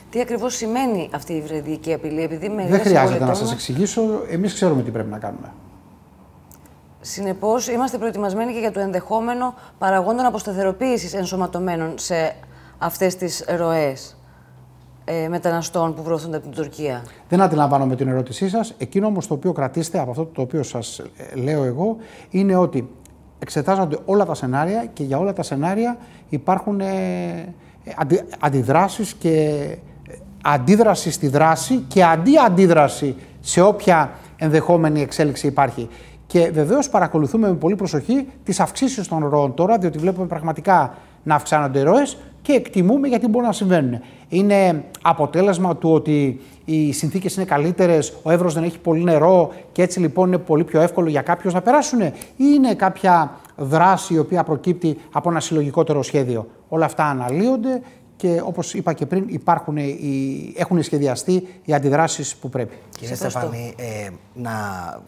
Τι ακριβώς σημαίνει αυτή η υβριδική απειλή, επειδή Δεν χρειάζεται να σας εξηγήσω. Εμείς ξέρουμε τι πρέπει να κάνουμε. Συνεπώς, είμαστε προετοιμασμένοι και για το ενδεχόμενο παραγόντων αποσταθεροποίησης ενσωματωμένων σε αυτές τις ροές ε, μεταναστών που προωθούνται από την Τουρκία. Δεν αντιλαμβάνομαι την ερώτησή σας. Εκείνο όμως το οποίο κρατήστε από αυτό το οποίο σας ε, λέω εγώ είναι ότι εξετάζονται όλα τα σενάρια και για όλα τα σενάρια υπάρχουν ε, αντι, αντιδράσεις και ε, αντίδραση στη δράση και αντί-αντίδραση σε όποια ενδεχόμενη εξέλιξη υπάρχει. Και βεβαίως παρακολουθούμε με πολύ προσοχή τις αυξήσεις των ροών τώρα, διότι βλέπουμε πραγματικά να αυξάνονται οι ροές και εκτιμούμε γιατί μπορούν να συμβαίνουν. Είναι αποτέλεσμα του ότι οι συνθήκες είναι καλύτερες, ο Εύρος δεν έχει πολύ νερό και έτσι λοιπόν είναι πολύ πιο εύκολο για κάποιους να περάσουν, ή είναι κάποια δράση η οποία προκύπτει από ένα συλλογικότερο σχέδιο. Όλα αυτά αναλύονται και όπως είπα και πριν υπάρχουν οι, έχουν σχεδιαστεί οι αντιδράσεις που πρέπει. Κύριε Στεφάνη, ε, να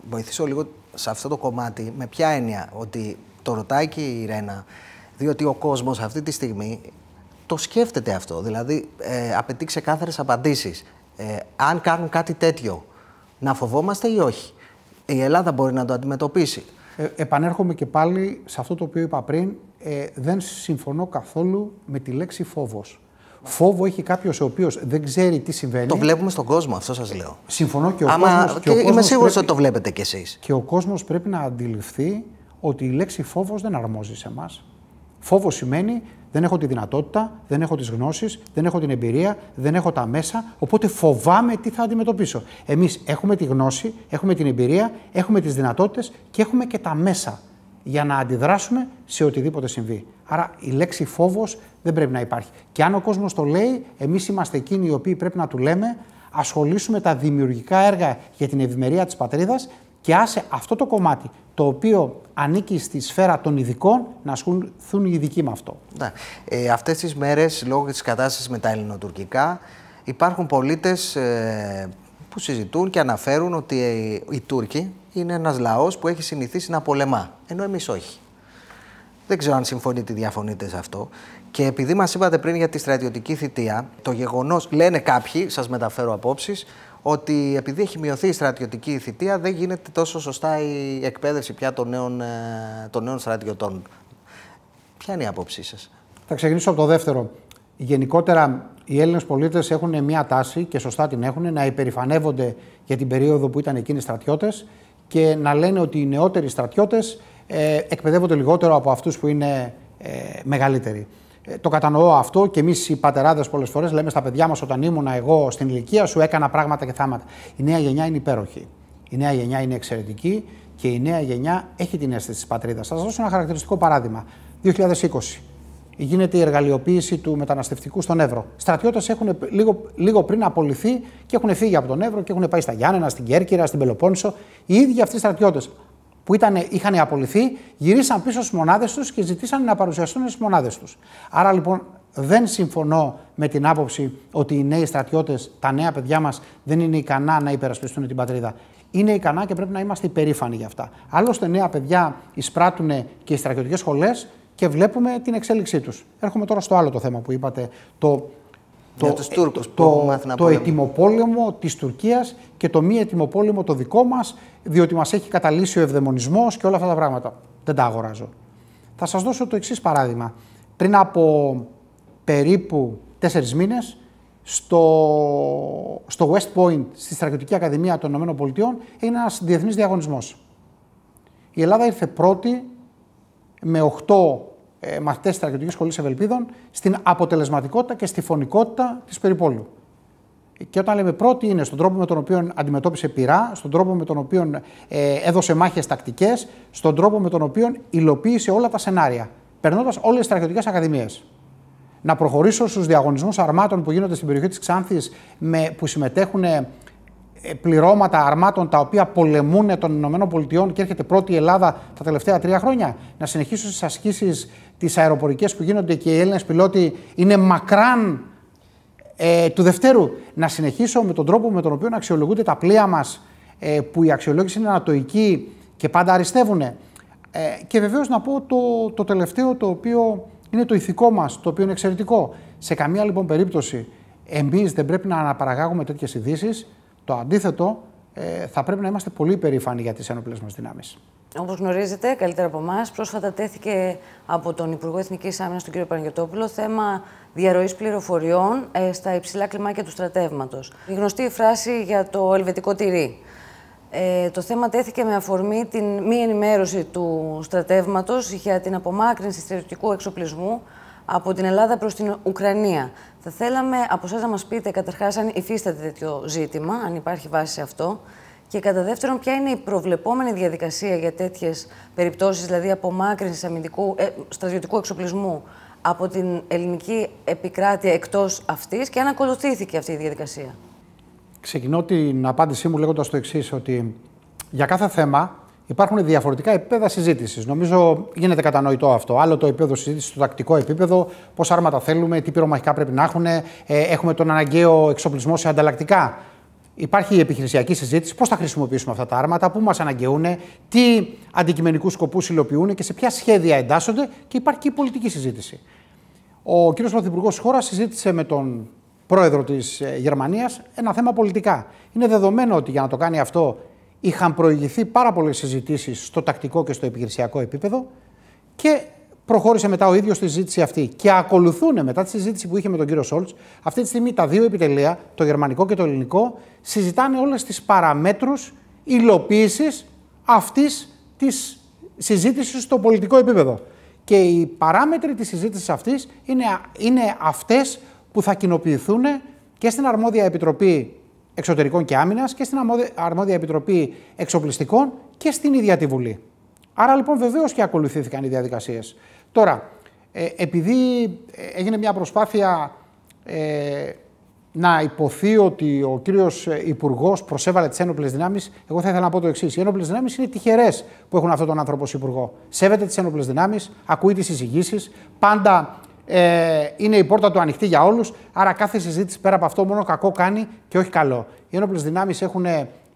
βοηθήσω λίγο σε αυτό το κομμάτι με ποια έννοια ότι το ρωτάει και η Ρένα διότι ο κόσμος αυτή τη στιγμή το σκέφτεται αυτό, δηλαδή ε, απαιτεί ξεκάθαρες απαντήσεις. Ε, αν κάνουν κάτι τέτοιο, να φοβόμαστε ή όχι; Η Ελλάδα μπορεί να το αντιμετωπίσει. Ε, επανέρχομαι και πάλι σε αυτό το οποίο είπα πριν. Ε, δεν συμφωνώ καθόλου με τη λέξη φόβος. Φόβο έχει κάποιος ο οποίος δεν ξέρει τι συμβαίνει. Το βλέπουμε στον κόσμο, αυτό σας λέω. Συμφωνώ και ο κόσμο. Και, είμαι σίγουρος ότι το βλέπετε κι εσείς. Και ο κόσμος πρέπει να αντιληφθεί ότι η λέξη φόβος δεν αρμόζει σε εμάς. Φόβος σημαίνει δεν έχω τη δυνατότητα, δεν έχω τις γνώσεις, δεν έχω την εμπειρία, δεν έχω τα μέσα, οπότε φοβάμαι τι θα αντιμετωπίσω. Εμείς έχουμε τη γνώση, έχουμε την εμπειρία, έχουμε τις δυνατότητες και έχουμε και τα μέσα για να αντιδράσουμε σε οτιδήποτε συμβεί. Άρα η λέξη φόβος δεν πρέπει να υπάρχει. Και αν ο κόσμος το λέει, εμείς είμαστε εκείνοι οι οποίοι πρέπει να του λέμε ασχολήσουμε τα δημιουργικά έργα για την ευημερία της πατρίδας και άσε αυτό το κομμάτι το οποίο ανήκει στη σφαίρα των ειδικών να ασχοληθούν οι ειδικοί με αυτό. Ναι. Ε, αυτές τις μέρες, λόγω της κατάστασης με τα ελληνοτουρκικά, υπάρχουν πολίτες ε, που συζητούν και αναφέρουν ότι οι Τούρκοι είναι ένας λαός που έχει συνηθίσει να πολεμά, ενώ εμείς όχι. Δεν ξέρω αν συμφωνείτε ή διαφωνείτε σε αυτό. Και επειδή μας είπατε πριν για τη στρατιωτική θητεία, το γεγονός, λένε κάποιοι, σας μεταφέρω απόψεις, ότι επειδή έχει μειωθεί η στρατιωτική θητεία, δεν γίνεται τόσο σωστά η εκπαίδευση πια των νέων, ε, των νέων στρατιωτών. Ποια είναι η άποψή σας, Θα ξεκινήσω από το δεύτερο. Γενικότερα, οι Έλληνες πολίτες έχουν μια τάση και σωστά την έχουν να υπερηφανεύονται για την περίοδο που ήταν εκείνοι στρατιώτες και να λένε ότι οι νεότεροι στρατιώτες ε, εκπαιδεύονται λιγότερο από αυτούς που είναι ε, μεγαλύτεροι. Ε, το κατανοώ αυτό και εμείς οι πατεράδες πολλές φορές λέμε στα παιδιά μας όταν ήμουν εγώ στην ηλικία σου έκανα πράγματα και θάματα. Η νέα γενιά είναι υπέροχη. Η νέα γενιά είναι εξαιρετική και η νέα γενιά έχει την αίσθηση της πατρίδας. Θα σας δώσω ένα χαρακτηριστικό παράδειγμα. 2020. Γίνεται η εργαλειοποίηση του μεταναστευτικού στον Εύρο. Στρατιώτες έχουν λίγο, λίγο πριν απολυθεί και έχουν φύγει από τον Εύρο και έχουν πάει στα Γιάννενα, στην Κέρκυρα, στην Πελοπόννησο. Οι ίδιοι αυτοί οι στρατιώτες που ήταν, είχαν απολυθεί, γυρίσαν πίσω στις μονάδες τους και ζητήσαν να παρουσιαστούν στις μονάδες τους. Άρα λοιπόν δεν συμφωνώ με την άποψη ότι οι νέοι στρατιώτες, τα νέα παιδιά μας, δεν είναι ικανά να υπερασπιστούν την πατρίδα. Είναι ικανά και πρέπει να είμαστε υπερήφανοι για αυτά. Άλλωστε, νέα παιδιά εισπράττουν και οι στρατιωτικές σχολές και βλέπουμε την εξέλιξή τους. Έρχομαι τώρα στο άλλο το θέμα που είπατε, το το, το, το, το ετοιμοπόλεμο της Τουρκίας και το μη ετοιμοπόλεμο το δικό μας, διότι μας έχει καταλύσει ο ευδαιμονισμός και όλα αυτά τα πράγματα. Δεν τα αγοράζω. Θα σας δώσω το εξής παράδειγμα. Πριν από περίπου τέσσερις μήνες, στο, στο West Point, στη Στρατιωτική Ακαδημία των ΗΠΑ, έγινε ένας διεθνής διαγωνισμός. Η Ελλάδα ήρθε πρώτη με 8 ε, μαθητές τη Στρατιωτικής Σχολής Ευελπίδων στην αποτελεσματικότητα και στη φωνικότητα της περιπόλου. Και όταν λέμε πρώτη, είναι στον τρόπο με τον οποίο αντιμετώπισε πειρά, στον τρόπο με τον οποίο ε, έδωσε μάχες τακτικές, στον τρόπο με τον οποίο υλοποίησε όλα τα σενάρια, περνώντας όλες τις στρατιωτικές ακαδημίες. Να προχωρήσω στους διαγωνισμούς αρμάτων που γίνονται στην περιοχή της Ξάνθης, που συμμετέχουν ε, πληρώματα αρμάτων τα οποία πολεμούν των ΗΠΑ και έρχεται πρώτη η Ελλάδα τα τελευταία τρία χρόνια. Να συνεχίσω στις ασκήσεις τις αεροπορικές που γίνονται και οι Έλληνες πιλότοι είναι μακράν ε, του Δευτέρου. Να συνεχίσω με τον τρόπο με τον οποίο αξιολογούνται τα πλοία μας, ε, που η αξιολόγηση είναι ανατοϊκή και πάντα αριστεύουν. Ε, και βεβαίως να πω το, το τελευταίο το οποίο είναι το ηθικό μας, το οποίο είναι εξαιρετικό. Σε καμία λοιπόν περίπτωση εμείς δεν πρέπει να αναπαραγάγουμε τέτοιες ειδήσεις το αντίθετο, ε, θα πρέπει να είμαστε πολύ περήφανοι για τις ένοπλες μας δυνάμεις. Όπως γνωρίζετε, καλύτερα από εμάς, πρόσφατα τέθηκε από τον Υπουργό Εθνικής Άμυνας, τον κ. Παναγιώτοπουλο, θέμα διαρροής πληροφοριών ε, στα υψηλά κλιμάκια του στρατεύματος. Η γνωστή φράση για το ελβετικό τυρί. Ε, το θέμα τέθηκε με αφορμή την μη ενημέρωση του στρατεύματος για την απομάκρυνση στρατιωτικού εξοπλισμού από την Ελλάδα προς την Ουκρανία. Θα θέλαμε από εσάς να μας πείτε καταρχάς αν υφίσταται τέτοιο ζήτημα, αν υπάρχει βάση σε αυτό. Και κατά δεύτερον, ποια είναι η προβλεπόμενη διαδικασία για τέτοιες περιπτώσεις, δηλαδή απομάκρυνσης αμυντικού, ε, στρατιωτικού εξοπλισμού από την ελληνική επικράτεια εκτός αυτής και αν ακολουθήθηκε αυτή η διαδικασία. Ξεκινώ την απάντησή μου λέγοντας το εξής ότι για κάθε θέμα Υπάρχουν διαφορετικά επίπεδα συζήτησης. Νομίζω γίνεται κατανοητό αυτό. Άλλο το επίπεδο συζήτησης στο τακτικό επίπεδο, πόσα άρματα θέλουμε, τι πυρομαχικά πρέπει να έχουν, ε, έχουμε τον αναγκαίο εξοπλισμό σε ανταλλακτικά. Υπάρχει η επιχειρησιακή συζήτηση, πώς θα χρησιμοποιήσουμε αυτά τα άρματα, πού μας αναγκαιούν, τι αντικειμενικούς σκοπούς υλοποιούν και σε ποια σχέδια εντάσσονται και υπάρχει και η πολιτική συζήτηση. Ο κ. Πρωθυπουργός της χώρας συζήτησε με τον πρόεδρο της ε, Γερμανίας ένα θέμα πολιτικά. Είναι δεδομένο ότι για να το κάνει αυτό είχαν προηγηθεί πάρα πολλές συζητήσεις στο τακτικό και στο επιχειρησιακό επίπεδο και προχώρησε μετά ο ίδιος στη συζήτηση αυτή. Και ακολουθούν μετά τη συζήτηση που είχε με τον κύριο Σόλτς, αυτή τη στιγμή τα δύο επιτελεία, το γερμανικό και το ελληνικό, συζητάνε όλες τις παραμέτρους υλοποίησης αυτής της συζήτησης στο πολιτικό επίπεδο. Και οι παράμετροι της συζήτησης αυτής είναι, είναι αυτές που θα κοινοποιηθούν και στην αρμόδια επιτροπή Εξωτερικών και Άμυνας και στην Αρμόδια Επιτροπή Εξοπλιστικών και στην ίδια τη Βουλή. Άρα λοιπόν βεβαίως και ακολουθήθηκαν οι διαδικασίες. Τώρα, ε, επειδή ε, έγινε μια προσπάθεια ε, να υποθεί ότι ο κύριος Υπουργός προσέβαλε τις ένοπλες δυνάμεις, εγώ θα ήθελα να πω το εξής. Οι ένοπλες δυνάμεις είναι τυχερές που έχουν αυτόν τον άνθρωπο ως Υπουργό. Σέβεται τις ένοπλες δυνάμεις, ακούει τις συζητήσει, πάντα ε, είναι η πόρτα του ανοιχτή για όλους. Άρα κάθε συζήτηση πέρα από αυτό μόνο κακό κάνει και όχι καλό. Οι ένοπλες δυνάμεις έχουν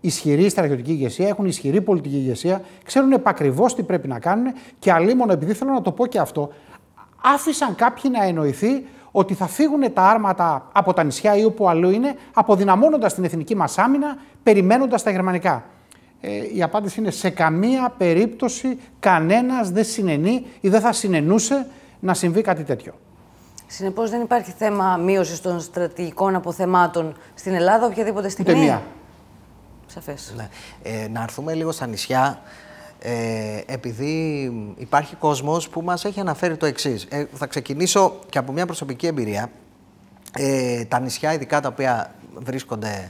ισχυρή στρατιωτική ηγεσία, έχουν ισχυρή πολιτική ηγεσία, ξέρουν επακριβώς τι πρέπει να κάνουν και αλλήμον, επειδή θέλω να το πω και αυτό, άφησαν κάποιοι να εννοηθεί ότι θα φύγουν τα άρματα από τα νησιά ή όπου αλλού είναι, αποδυναμώνοντας την εθνική μας άμυνα, περιμένοντας τα γερμανικά. Ε, η απάντηση είναι σε καμία περίπτωση κανένας δεν συνενεί ή δεν θα συνενούσε να συμβεί κάτι τέτοιο. Συνεπώς, δεν υπάρχει θέμα μείωσης των στρατηγικών αποθεμάτων στην Ελλάδα οποιαδήποτε στιγμή; Ούτε μία. Σαφές. Ναι. Ε, να έρθουμε λίγο στα νησιά. Ε, επειδή υπάρχει κόσμος που μας έχει αναφέρει το εξής. Ε, θα ξεκινήσω και από μια προσωπική εμπειρία. Ε, τα νησιά, ειδικά τα οποία βρίσκονται ε,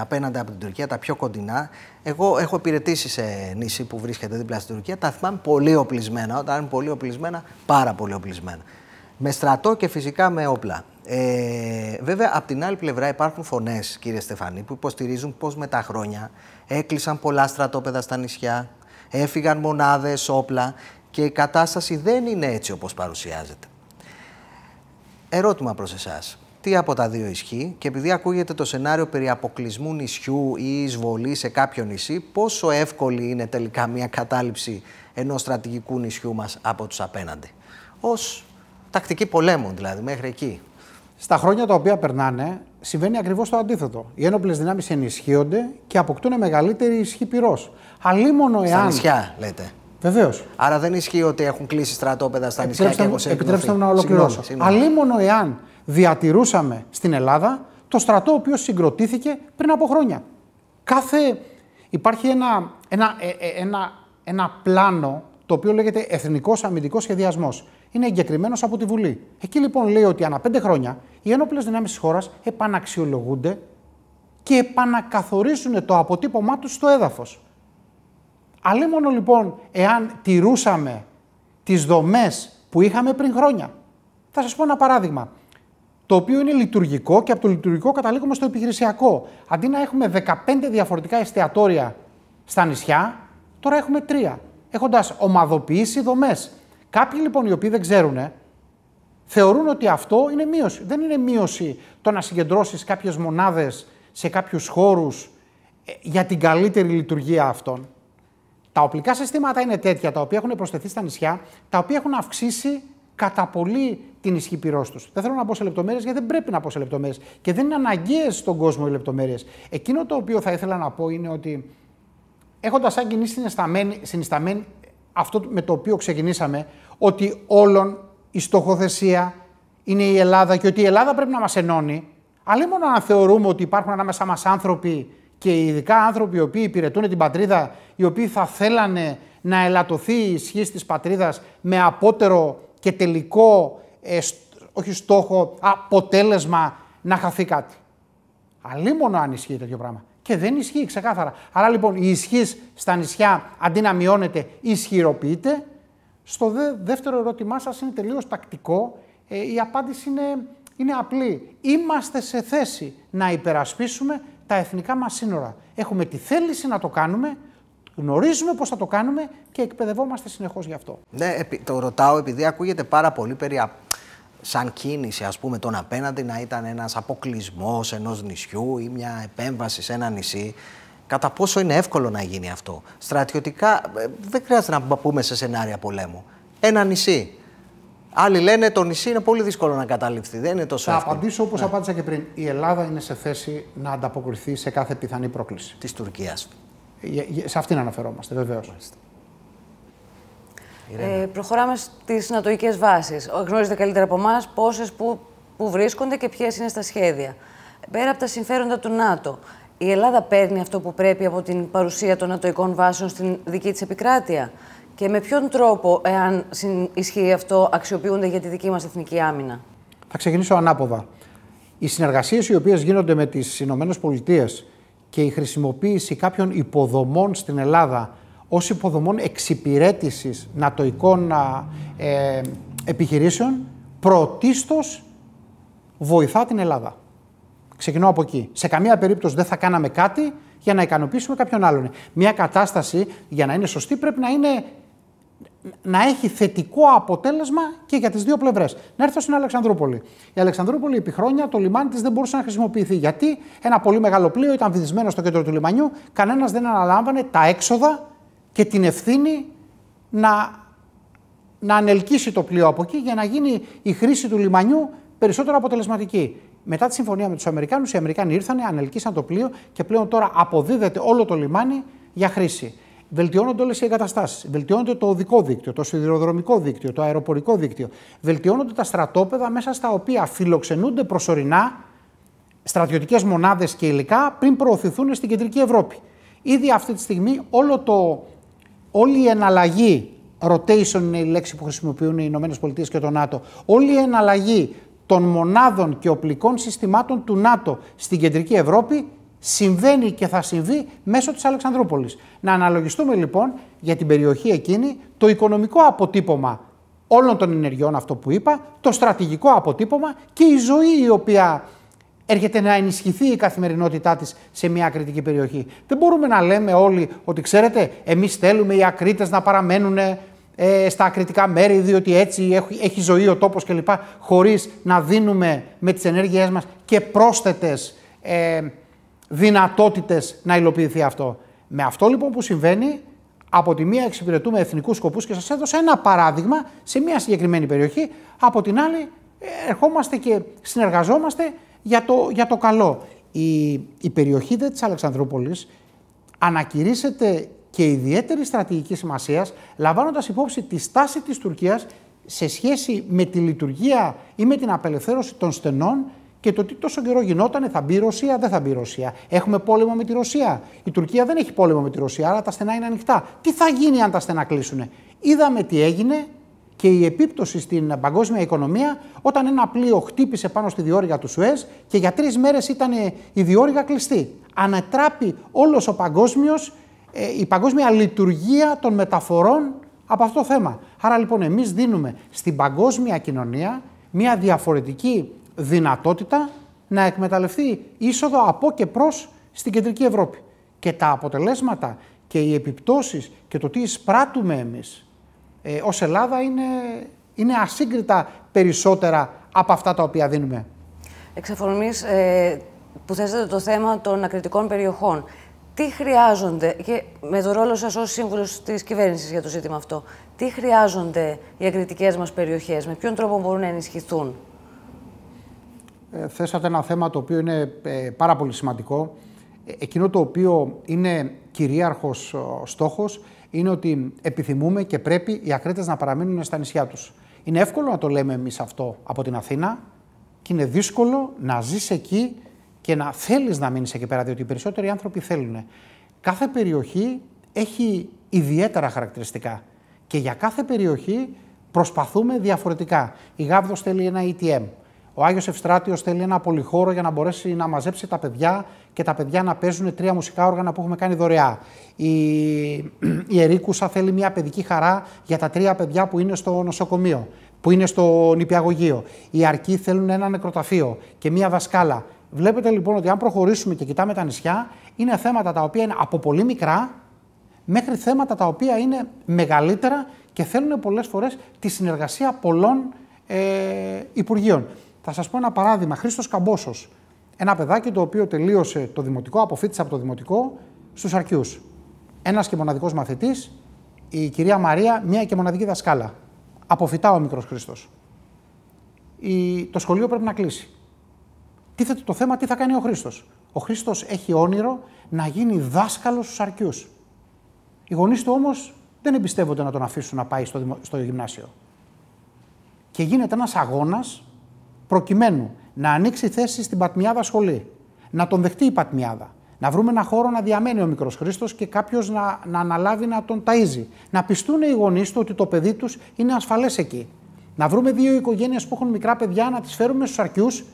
απέναντι από την Τουρκία, τα πιο κοντινά. Εγώ έχω υπηρετήσει σε νησί που βρίσκεται δίπλα στην Τουρκία. Τα θυμάμαι πολύ οπλισμένα. Όταν είναι πολύ οπλισμένα, πάρα πολύ οπλισμένα. Με στρατό και φυσικά με όπλα. Ε, βέβαια, από την άλλη πλευρά υπάρχουν φωνές, κύριε Στεφανή, που υποστηρίζουν πω με τα χρόνια έκλεισαν πολλά στρατόπεδα στα νησιά, έφυγαν μονάδες, όπλα και η κατάσταση δεν είναι έτσι όπως παρουσιάζεται. Ερώτημα προς εσάς. Τι από τα δύο ισχύει και επειδή ακούγεται το σενάριο περί αποκλεισμού νησιού ή εισβολή σε κάποιο νησί, πόσο εύκολη είναι τελικά μια κατάληψη ενός στρατηγικού νησιού μας από τους απέναντι; Ως τακτική πολέμου δηλαδή, μέχρι εκεί. Στα χρόνια τα οποία περνάνε, συμβαίνει ακριβώς το αντίθετο. Οι ένοπλες δυνάμεις ενισχύονται και αποκτούν μεγαλύτερη ισχύ πυρός. Αλλήμον εάν. Στα νησιά, λέτε. Βεβαίως. Άρα δεν ισχύει ότι έχουν κλείσει στρατόπεδα στα νησιά και έχουν Επιτρέψτε μου να ολοκληρώσω. Αλλήμον εάν διατηρούσαμε στην Ελλάδα το στρατό ο οποίος συγκροτήθηκε πριν από χρόνια. Κάθε. Υπάρχει ένα, ένα, ε, ε, ένα, ένα πλάνο το οποίο λέγεται Εθνικός Αμυντικός Σχεδιασμός. Είναι εγκεκριμένος από τη Βουλή. Εκεί λοιπόν λέει ότι ανά πέντε χρόνια οι ένοπλε δυνάμεις της χώρας επαναξιολογούνται και επανακαθορίζουν το αποτύπωμά τους στο έδαφος. Αλλήμον λοιπόν εάν τηρούσαμε τις δομές που είχαμε πριν χρόνια. Θα σας πω ένα παράδειγμα το οποίο είναι λειτουργικό και από το λειτουργικό καταλήγουμε στο επιχειρησιακό. Αντί να έχουμε 15 διαφορετικά εστιατόρια στα νησιά, τώρα έχουμε τρία. Έχοντας ομαδοποιήσει δομές. Κάποιοι λοιπόν οι οποίοι δεν ξέρουν, θεωρούν ότι αυτό είναι μείωση. Δεν είναι μείωση το να συγκεντρώσεις κάποιες μονάδες σε κάποιους χώρους ε, για την καλύτερη λειτουργία αυτών. Τα οπλικά συστήματα είναι τέτοια τα οποία έχουν προσθεθεί στα νησιά, τα οποία έχουν αυξήσει κατά πολύ την ισχύ πυρός τους. Δεν θέλω να πω σε λεπτομέρειες γιατί δεν πρέπει να πω σε λεπτομέρειες και δεν είναι αναγκαίες στον κόσμο οι λεπτομέρειες. Εκείνο το οποίο θα ήθελα να πω είναι ότι έχοντας σαν κοινή συνισταμένη αυτό με το οποίο ξεκινήσαμε, ότι όλων η στοχοθεσία είναι η Ελλάδα και ότι η Ελλάδα πρέπει να μας ενώνει, αλλά μόνο αν θεωρούμε ότι υπάρχουν ανάμεσα μας άνθρωποι και ειδικά άνθρωποι οι οποίοι υπηρετούν την πατρίδα, οι οποίοι θα θέλανε να ελαττωθεί η ισχύ της πατρίδας με απότερο και τελικό, ε, όχι στόχο, αποτέλεσμα να χαθεί κάτι. Αλλήμον αν ισχύει τέτοιο πράγμα. Και δεν ισχύει ξεκάθαρα. Άρα λοιπόν η ισχύ στα νησιά αντί να μειώνεται, ισχυροποιείται. Στο δεύτερο ερώτημά σας είναι τελείως τακτικό. Ε, η απάντηση είναι, είναι απλή. Είμαστε σε θέση να υπερασπίσουμε τα εθνικά μας σύνορα. Έχουμε τη θέληση να το κάνουμε, γνωρίζουμε πώς θα το κάνουμε και εκπαιδευόμαστε συνεχώς γι' αυτό. Ναι, το ρωτάω επειδή ακούγεται πάρα πολύ περί σαν κίνηση ας πούμε τον απέναντι να ήταν ένας αποκλεισμός ενός νησιού ή μια επέμβαση σε ένα νησί. Κατά πόσο είναι εύκολο να γίνει αυτό; Στρατιωτικά ε, δεν χρειάζεται να πούμε σε σενάρια πολέμου. Ένα νησί. Άλλοι λένε το νησί είναι πολύ δύσκολο να καταληφθεί. Δεν είναι τόσο Θα εύκολο. Θα απαντήσω όπως ναι. απάντησα και πριν. Η Ελλάδα είναι σε θέση να ανταποκριθεί σε κάθε πιθανή πρόκληση. Της Τουρκίας. Σε αυτήν αναφερόμαστε, βεβαίως. Ε, προχωράμε στις νατοικέ βάσεις. Γνωρίζετε καλύτερα από εμάς πόσες που, που βρίσκονται και ποιες είναι στα σχέδια. Πέρα από τα συμφέροντα του ΝΑΤΟ, η Ελλάδα παίρνει αυτό που πρέπει από την παρουσία των νατοικών βάσεων στην δική της επικράτεια; Και με ποιον τρόπο, εάν ισχύει αυτό, αξιοποιούνται για τη δική μας εθνική άμυνα; Θα ξεκινήσω ανάποδα. Οι συνεργασίες οι οποίες γίνονται με τις ΗΠΑ και η χρησιμοποίηση κάποιων υποδομών στην Ελλάδα ως υποδομών εξυπηρέτησης νατοικών ε, επιχειρήσεων πρωτίστως βοηθά την Ελλάδα. Ξεκινώ από εκεί. Σε καμία περίπτωση δεν θα κάναμε κάτι για να ικανοποιήσουμε κάποιον άλλον. Μια κατάσταση για να είναι σωστή πρέπει να είναι να έχει θετικό αποτέλεσμα και για τις δύο πλευρές. Να έρθω στην Αλεξανδρούπολη. Η Αλεξανδρούπολη επί χρόνια το λιμάνι της δεν μπορούσε να χρησιμοποιηθεί. Γιατί ένα πολύ μεγάλο πλοίο ήταν βυθισμένο στο κέντρο του λιμανιού, κανένας δεν αναλάμβανε τα έξοδα και την ευθύνη να, να ανελκύσει το πλοίο από εκεί για να γίνει η χρήση του λιμανιού περισσότερο αποτελεσματική. Μετά τη συμφωνία με τους Αμερικάνους, οι Αμερικάνοι ήρθαν, ανελκύσαν το πλοίο και πλέον τώρα αποδίδεται όλο το λιμάνι για χρήση. Βελτιώνονται όλες οι εγκαταστάσεις. Βελτιώνεται το οδικό δίκτυο, το σιδηροδρομικό δίκτυο, το αεροπορικό δίκτυο. Βελτιώνονται τα στρατόπεδα μέσα στα οποία φιλοξενούνται προσωρινά στρατιωτικές μονάδες και υλικά πριν προωθηθούν στην κεντρική Ευρώπη. Ήδη αυτή τη στιγμή όλο το, όλη η εναλλαγή, rotation είναι η λέξη που χρησιμοποιούν οι ΗΠΑ και το ΝΑΤΟ, όλη η εναλλαγή των μονάδων και οπλικών συστημάτων του ΝΑΤΟ στην κεντρική Ευρώπη συμβαίνει και θα συμβεί μέσω της Αλεξανδρούπολης. Να αναλογιστούμε λοιπόν για την περιοχή εκείνη το οικονομικό αποτύπωμα όλων των ενεργειών, αυτό που είπα, το στρατηγικό αποτύπωμα και η ζωή η οποία έρχεται να ενισχυθεί η καθημερινότητά της σε μια κριτική περιοχή. Δεν μπορούμε να λέμε όλοι ότι ξέρετε εμείς θέλουμε οι ακρίτες να παραμένουν ε, στα ακριτικά μέρη διότι έτσι έχει, έχει ζωή ο τόπος κλπ. χωρίς να δίνουμε με τις ενέργειές μας και πρόσθετες ε, δυνατότητες να υλοποιηθεί αυτό. Με αυτό λοιπόν που συμβαίνει, από τη μία εξυπηρετούμε εθνικούς σκοπούς και σας έδωσα ένα παράδειγμα σε μια συγκεκριμένη περιοχή, από την άλλη ε, ερχόμαστε και συνεργαζόμαστε για το, για το καλό. Η, η περιοχή δε της Αλεξανδρούπολης ανακηρύσσεται και ιδιαίτερη στρατηγική σημασίας, λαμβάνοντας υπόψη τη στάση της Τουρκίας σε σχέση με τη λειτουργία ή με την απελευθέρωση των στενών και το τι τόσο καιρό γινόταν, θα μπει η Ρωσία, δεν θα μπει η Ρωσία. Έχουμε πόλεμο με τη Ρωσία. Η Τουρκία δεν έχει πόλεμο με τη Ρωσία, άρα τα στενά είναι ανοιχτά. Τι θα γίνει αν τα στενά κλείσουν. Είδαμε τι έγινε και η επίπτωση στην παγκόσμια οικονομία όταν ένα πλοίο χτύπησε πάνω στη διόρυγα του Σουέζ και για τρεις μέρες ήταν η διόρυγα κλειστή. Ανατράπει όλος ο παγκόσμιος, ε, η παγκόσμια λειτουργία των μεταφορών από αυτό το θέμα. Άρα λοιπόν εμείς δίνουμε στην παγκόσμια κοινωνία μια διαφορετική δυνατότητα να εκμεταλλευτεί είσοδο από και προς στην κεντρική Ευρώπη. Και τα αποτελέσματα και οι επιπτώσεις και το τι εισπράττουμε εμείς ε, ως Ελλάδα είναι, είναι ασύγκριτα περισσότερα από αυτά τα οποία δίνουμε. Εξ ε, που θέσατε το θέμα των ακριτικών περιοχών, τι χρειάζονται, και με το ρόλο σας ως σύμβουλος της κυβέρνησης για το ζήτημα αυτό, τι χρειάζονται οι ακριτικές μας περιοχές, με ποιον τρόπο μπορούν να ενισχυθούν; Ε, θέσατε ένα θέμα το οποίο είναι ε, πάρα πολύ σημαντικό. Ε, εκείνο το οποίο είναι κυρίαρχος στόχος είναι ότι επιθυμούμε και πρέπει οι ακρίτες να παραμείνουν στα νησιά τους. Είναι εύκολο να το λέμε εμείς αυτό από την Αθήνα και είναι δύσκολο να ζεις εκεί και να θέλεις να μείνεις εκεί πέρα, διότι οι περισσότεροι άνθρωποι θέλουν. Κάθε περιοχή έχει ιδιαίτερα χαρακτηριστικά και για κάθε περιοχή προσπαθούμε διαφορετικά. Η Γάβδος θέλει ένα ETM, ο Άγιος Ευστράτιος θέλει ένα πολυχώρο για να μπορέσει να μαζέψει τα παιδιά και τα παιδιά να παίζουν τρία μουσικά όργανα που έχουμε κάνει δωρεά. Η, [CLEARS THROAT] η Ερίκουσα θέλει μια παιδική χαρά για τα τρία παιδιά που είναι στο νοσοκομείο, που είναι στο νηπιαγωγείο. Οι Αρκοί θέλουν ένα νεκροταφείο και μια δασκάλα. Βλέπετε λοιπόν ότι αν προχωρήσουμε και κοιτάμε τα νησιά, είναι θέματα τα οποία είναι από πολύ μικρά μέχρι θέματα τα οποία είναι μεγαλύτερα και θέλουν πολλές φορές τη συνεργασία πολλών ε, Υπουργείων. Θα σας πω ένα παράδειγμα. Χρήστος Καμπόσος. Ένα παιδάκι το οποίο τελείωσε το δημοτικό, αποφύτησε από το δημοτικό στους Αρκιού. Ένας και μοναδικός μαθητής, η κυρία Μαρία, μία και μοναδική δασκάλα. Αποφυτά ο μικρός Χρήστος. Το σχολείο πρέπει να κλείσει. Τίθεται το θέμα τι θα κάνει ο Χρήστος. Ο Χρήστος έχει όνειρο να γίνει δάσκαλος στους Αρκιού. Οι γονείς του όμως δεν εμπιστεύονται να τον αφήσουν να πάει στο, στο γυμνάσιο. Και γίνεται ένας αγώνας προκειμένου να ανοίξει θέση στην Πατμιάδα σχολή, να τον δεχτεί η Πατμιάδα, να βρούμε ένα χώρο να διαμένει ο μικρός Χρήστος και κάποιος να, να αναλάβει να τον ταΐζει. Να πιστούν οι γονείς του ότι το παιδί τους είναι ασφαλές εκεί. Να βρούμε δύο οικογένειες που έχουν μικρά παιδιά, να τις φέρουμε στους αρκιούς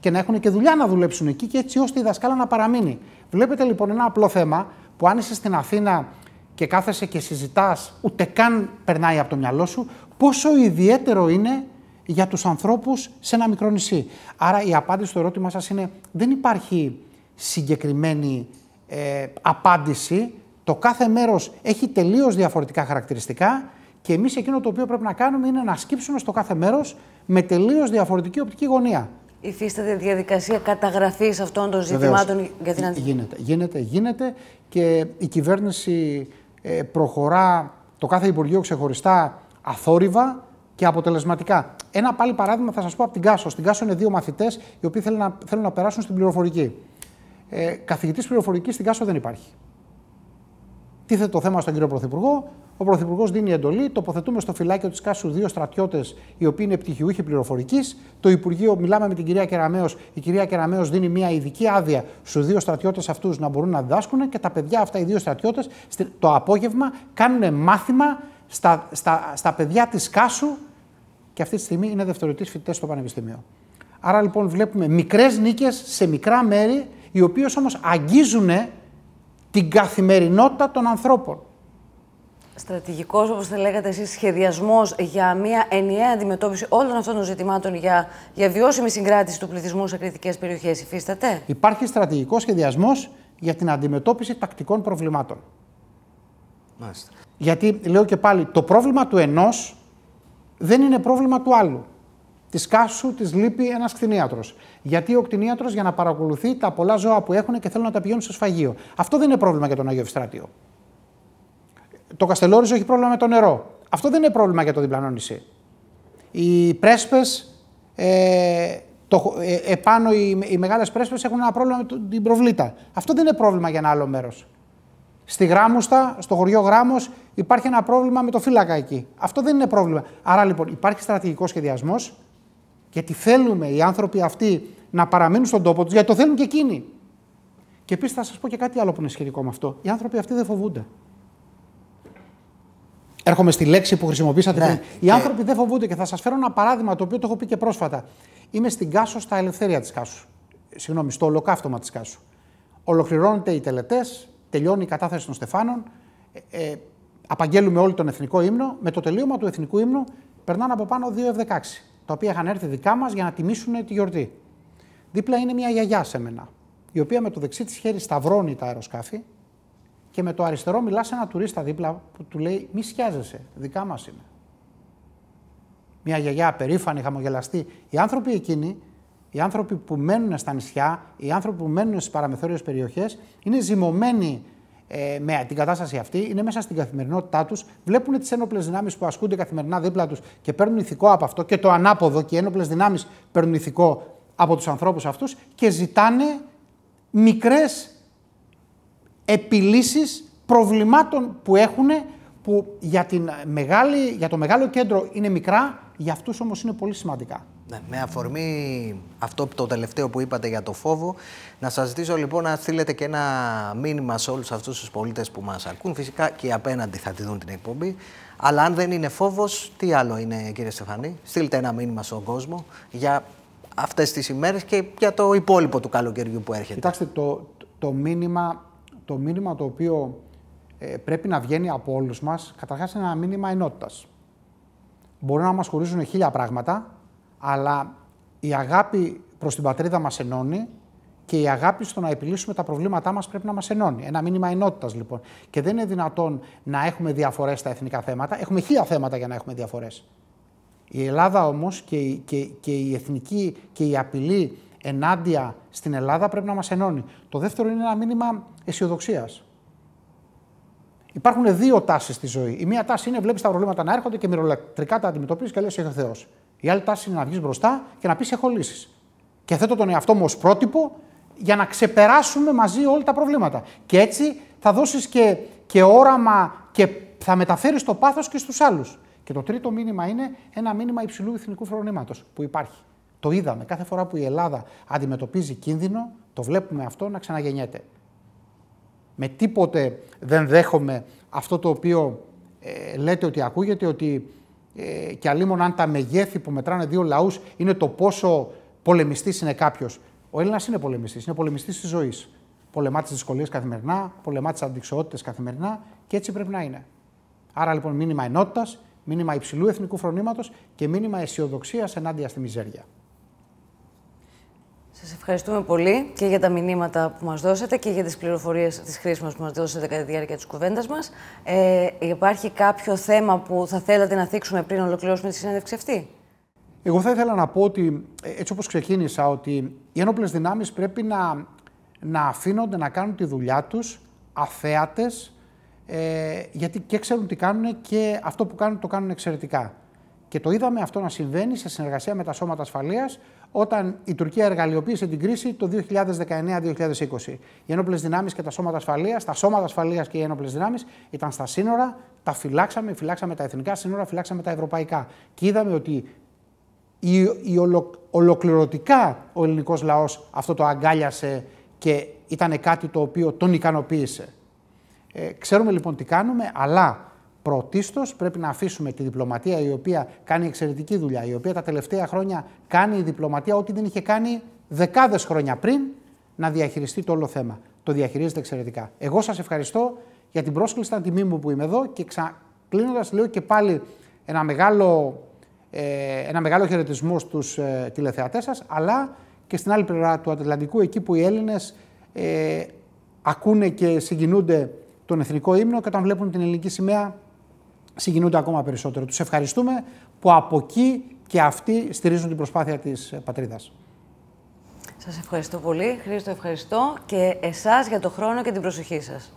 και να έχουν και δουλειά να δουλέψουν εκεί και έτσι ώστε η δασκάλα να παραμείνει. Βλέπετε λοιπόν ένα απλό θέμα που αν είσαι στην Αθήνα και κάθεσαι και συζητάς, ούτε καν περνάει από το μυαλό σου, πόσο ιδιαίτερο είναι για τους ανθρώπους σε ένα μικρό νησί. Άρα η απάντηση στο ερώτημα σας είναι δεν υπάρχει συγκεκριμένη ε, απάντηση. Το κάθε μέρος έχει τελείως διαφορετικά χαρακτηριστικά και εμείς εκείνο το οποίο πρέπει να κάνουμε είναι να σκύψουμε στο κάθε μέρος με τελείως διαφορετική οπτική γωνία. Υφίσταται διαδικασία καταγραφής αυτών των ζητημάτων για την αντιμετώπιση. Γίνεται, γίνεται, γίνεται και η κυβέρνηση ε, προχωρά το κάθε Υπουργείο ξεχωριστά αθόρυβα και αποτελεσματικά. Ένα πάλι παράδειγμα θα σας πω από την Κάσο. Στην Κάσο είναι δύο μαθητές οι οποίοι θέλουν να, θέλουν να περάσουν στην πληροφορική. Ε, Καθηγητής πληροφορικής στην Κάσο δεν υπάρχει. Τίθεται το θέμα στον κύριο Πρωθυπουργό. Ο Πρωθυπουργός δίνει εντολή. Τοποθετούμε στο φυλάκιο της Κάσου δύο στρατιώτες οι οποίοι είναι πτυχιούχοι πληροφορικής. Το Υπουργείο, μιλάμε με την κυρία Κεραμέο. Η κυρία Κεραμέο δίνει μια ειδική άδεια στους δύο στρατιώτες αυτούς να μπορούν να διδάσκουν και τα παιδιά αυτά, οι δύο στρατιώτες, το απόγευμα κάνουν μάθημα στα, στα, στα παιδιά της Κάσου και αυτή τη στιγμή είναι δευτεροτή φοιτητές στο Πανεπιστήμιο. Άρα λοιπόν βλέπουμε μικρές νίκες σε μικρά μέρη, οι οποίες όμως αγγίζουν την καθημερινότητα των ανθρώπων. Στρατηγικός, όπως θα λέγατε εσείς, σχεδιασμός για μια ενιαία αντιμετώπιση όλων αυτών των ζητημάτων για, για βιώσιμη συγκράτηση του πληθυσμού σε κριτικές περιοχές, υφίσταται; Υπάρχει στρατηγικός σχεδιασμός για την αντιμετώπιση τακτικών προβλημάτων. Μάλιστα. Γιατί λέω και πάλι, το πρόβλημα του ενός δεν είναι πρόβλημα του άλλου. Της κάσου της λείπει ένας κτηνίατρος. Γιατί ο κτηνίατρος για να παρακολουθεί τα πολλά ζώα που έχουν και θέλουν να τα πηγαίνουν στο σφαγείο. Αυτό δεν είναι πρόβλημα για τον Άγιο Ευστράτιο. Το Καστελόριζο έχει πρόβλημα με το νερό. Αυτό δεν είναι πρόβλημα για το διπλανό νησί. Οι πρέσπες, ε, το, ε, επάνω οι, οι μεγάλες πρέσπες έχουν ένα πρόβλημα με την προβλήτα. Αυτό δεν είναι πρόβλημα για ένα άλλο μέρος. Στη Γράμμουστα, στο χωριό Γράμμο, υπάρχει ένα πρόβλημα με το φύλακα εκεί. Αυτό δεν είναι πρόβλημα. Άρα λοιπόν υπάρχει στρατηγικός σχεδιασμός, γιατί θέλουμε οι άνθρωποι αυτοί να παραμείνουν στον τόπο τους, γιατί το θέλουν και εκείνοι. Και επίσης θα σας πω και κάτι άλλο που είναι σχετικό με αυτό. Οι άνθρωποι αυτοί δεν φοβούνται. Έρχομαι στη λέξη που χρησιμοποίησατε ναι. Οι άνθρωποι δεν φοβούνται και θα σας φέρω ένα παράδειγμα το οποίο το έχω πει και πρόσφατα. Είμαι στην Κάσο στα ελευθερία της Κάσου. Συγγνώμη, στο ολοκαύτωμα της Κάσου. Ολοκληρώνονται οι τελετές, τελειώνει η κατάθεση των Στεφάνων. Ε, ε, απαγγέλουμε όλοι τον εθνικό ύμνο. Με το τελείωμα του εθνικού ύμνου περνάνε από πάνω δύο F-16, τα οποία είχαν έρθει δικά μας για να τιμήσουν τη γιορτή. Δίπλα είναι μια γιαγιά σε μένα, η οποία με το δεξί της χέρι σταυρώνει τα αεροσκάφη και με το αριστερό μιλά σε ένα τουρίστα δίπλα που του λέει: Μη σκιάζεσαι, δικά μας είναι. Μια γιαγιά περήφανη, χαμογελαστή. Οι άνθρωποι εκείνοι, οι άνθρωποι που μένουν στα νησιά, οι άνθρωποι που μένουν στις παραμεθόριες περιοχές, είναι ζυμωμένοι ε, με την κατάσταση αυτή, είναι μέσα στην καθημερινότητά τους, βλέπουν τις ένοπλες δυνάμεις που ασκούνται καθημερινά δίπλα τους και παίρνουν ηθικό από αυτό και το ανάποδο και οι ένοπλες δυνάμεις παίρνουν ηθικό από τους ανθρώπους αυτούς και ζητάνε μικρές επιλύσεις προβλημάτων που έχουν που για, την μεγάλη, για το μεγάλο κέντρο είναι μικρά, για αυτούς όμως είναι πολύ σημαντικά. Ναι, με αφορμή αυτό το τελευταίο που είπατε για το φόβο, να σας ζητήσω λοιπόν να στείλετε και ένα μήνυμα σε όλους αυτούς τους πολίτες που μας ακούν. Φυσικά και οι απέναντι θα τη δουν την εκπομπή. Αλλά αν δεν είναι φόβος, τι άλλο είναι κύριε Στεφανή; Στείλτε ένα μήνυμα στον κόσμο για αυτές τις ημέρες και για το υπόλοιπο του καλοκαιριού που έρχεται. Κοιτάξτε, το, το μήνυμα το μήνυμα το οποίο ε, πρέπει να βγαίνει από όλους μας, καταρχάς είναι ένα μήνυμα ενότητας. Μπορεί να μας χωρίζουν χίλια πράγματα, αλλά η αγάπη προς την πατρίδα μας ενώνει και η αγάπη στο να επιλύσουμε τα προβλήματά μας πρέπει να μας ενώνει. Ένα μήνυμα ενότητας λοιπόν. Και δεν είναι δυνατόν να έχουμε διαφορές στα εθνικά θέματα. Έχουμε χίλια θέματα για να έχουμε διαφορές. Η Ελλάδα όμως και, και, και η εθνική και η απειλή ενάντια στην Ελλάδα πρέπει να μας ενώνει. Το δεύτερο είναι ένα μήνυμα αισιοδοξίας. Υπάρχουν δύο τάσεις στη ζωή. Η μία τάση είναι βλέπεις τα προβλήματα να έρχονται και μυρολατρικά τα αντιμετωπίζεις και λες: Έχει Θεός. Η άλλη τάση είναι να βγεις μπροστά και να πεις: Έχω λύσεις. Και θέτω τον εαυτό μου ως πρότυπο για να ξεπεράσουμε μαζί όλα τα προβλήματα. Και έτσι θα δώσεις και, και όραμα και θα μεταφέρεις το πάθος και στους άλλους. Και το τρίτο μήνυμα είναι ένα μήνυμα υψηλού εθνικού φρονήματος που υπάρχει. Το είδαμε. Κάθε φορά που η Ελλάδα αντιμετωπίζει κίνδυνο, το βλέπουμε αυτό να ξαναγεννιέται. Με τίποτε δεν δέχομαι αυτό το οποίο ε, λέτε ότι ακούγεται, ότι ε, και αλλήμον αν τα μεγέθη που μετράνε δύο λαούς είναι το πόσο πολεμιστής είναι κάποιος. Ο Έλληνας είναι πολεμιστής, είναι πολεμιστής της ζωής. Πολεμά τις δυσκολίες καθημερινά, πολεμά τις αντικσοότητες καθημερινά και έτσι πρέπει να είναι. Άρα λοιπόν μήνυμα ενότητας, Μήνυμα υψηλού εθνικού φρονήματος και μήνυμα αισιοδοξίας ενάντια στη μιζέρια. Σας ευχαριστούμε πολύ και για τα μηνύματα που μας δώσατε και για τις πληροφορίες της χρήσιμες που μας δώσατε κατά τη διάρκεια της κουβέντας μας. Ε, υπάρχει κάποιο θέμα που θα θέλατε να θίξουμε πριν ολοκληρώσουμε τη συνέντευξη αυτή; Εγώ θα ήθελα να πω ότι, ε, έτσι όπως ξεκίνησα, ότι οι ένοπλες δυνάμεις πρέπει να, να αφήνονται να κάνουν τη δουλειά τους αθέατες, ε, γιατί και ξέρουν τι κάνουν και αυτό που κάνουν το κάνουν εξαιρετικά. Και το είδαμε αυτό να συμβαίνει σε συνεργασία με τα σώματα ασφαλείας όταν η Τουρκία εργαλειοποίησε την κρίση το 2019-2020. Οι ένοπλες δυνάμεις και τα σώματα ασφαλείας, τα σώματα ασφαλείας και οι ένοπλες δυνάμεις ήταν στα σύνορα, τα φυλάξαμε, φυλάξαμε τα εθνικά σύνορα, φυλάξαμε τα ευρωπαϊκά. Και είδαμε ότι η, η ολοκληρωτικά ο ελληνικός λαός αυτό το αγκάλιασε και ήταν κάτι το οποίο τον ικανοποίησε. Ε, ξέρουμε λοιπόν τι κάνουμε, αλλά Πρωτίστως πρέπει να αφήσουμε τη διπλωματία η οποία κάνει εξαιρετική δουλειά, η οποία τα τελευταία χρόνια κάνει η διπλωματία ό,τι δεν είχε κάνει δεκάδες χρόνια πριν να διαχειριστεί το όλο θέμα. Το διαχειρίζεται εξαιρετικά. Εγώ σας ευχαριστώ για την πρόσκληση, ήταν τιμή μου που είμαι εδώ και ξα... κλείνοντας λέω και πάλι ένα μεγάλο, ε, ένα μεγάλο χαιρετισμό στους ε, τηλεθεατές σας, αλλά και στην άλλη πλευρά του Ατλαντικού, εκεί που οι Έλληνες ε, ακούνε και συγκινούνται τον εθνικό ύμνο και όταν βλέπουν την ελληνική σημαία συγκινούνται ακόμα περισσότερο. Τους ευχαριστούμε που από εκεί και αυτοί στηρίζουν την προσπάθεια της πατρίδας. Σας ευχαριστώ πολύ. Χρήστο, ευχαριστώ και εσάς για το χρόνο και την προσοχή σας.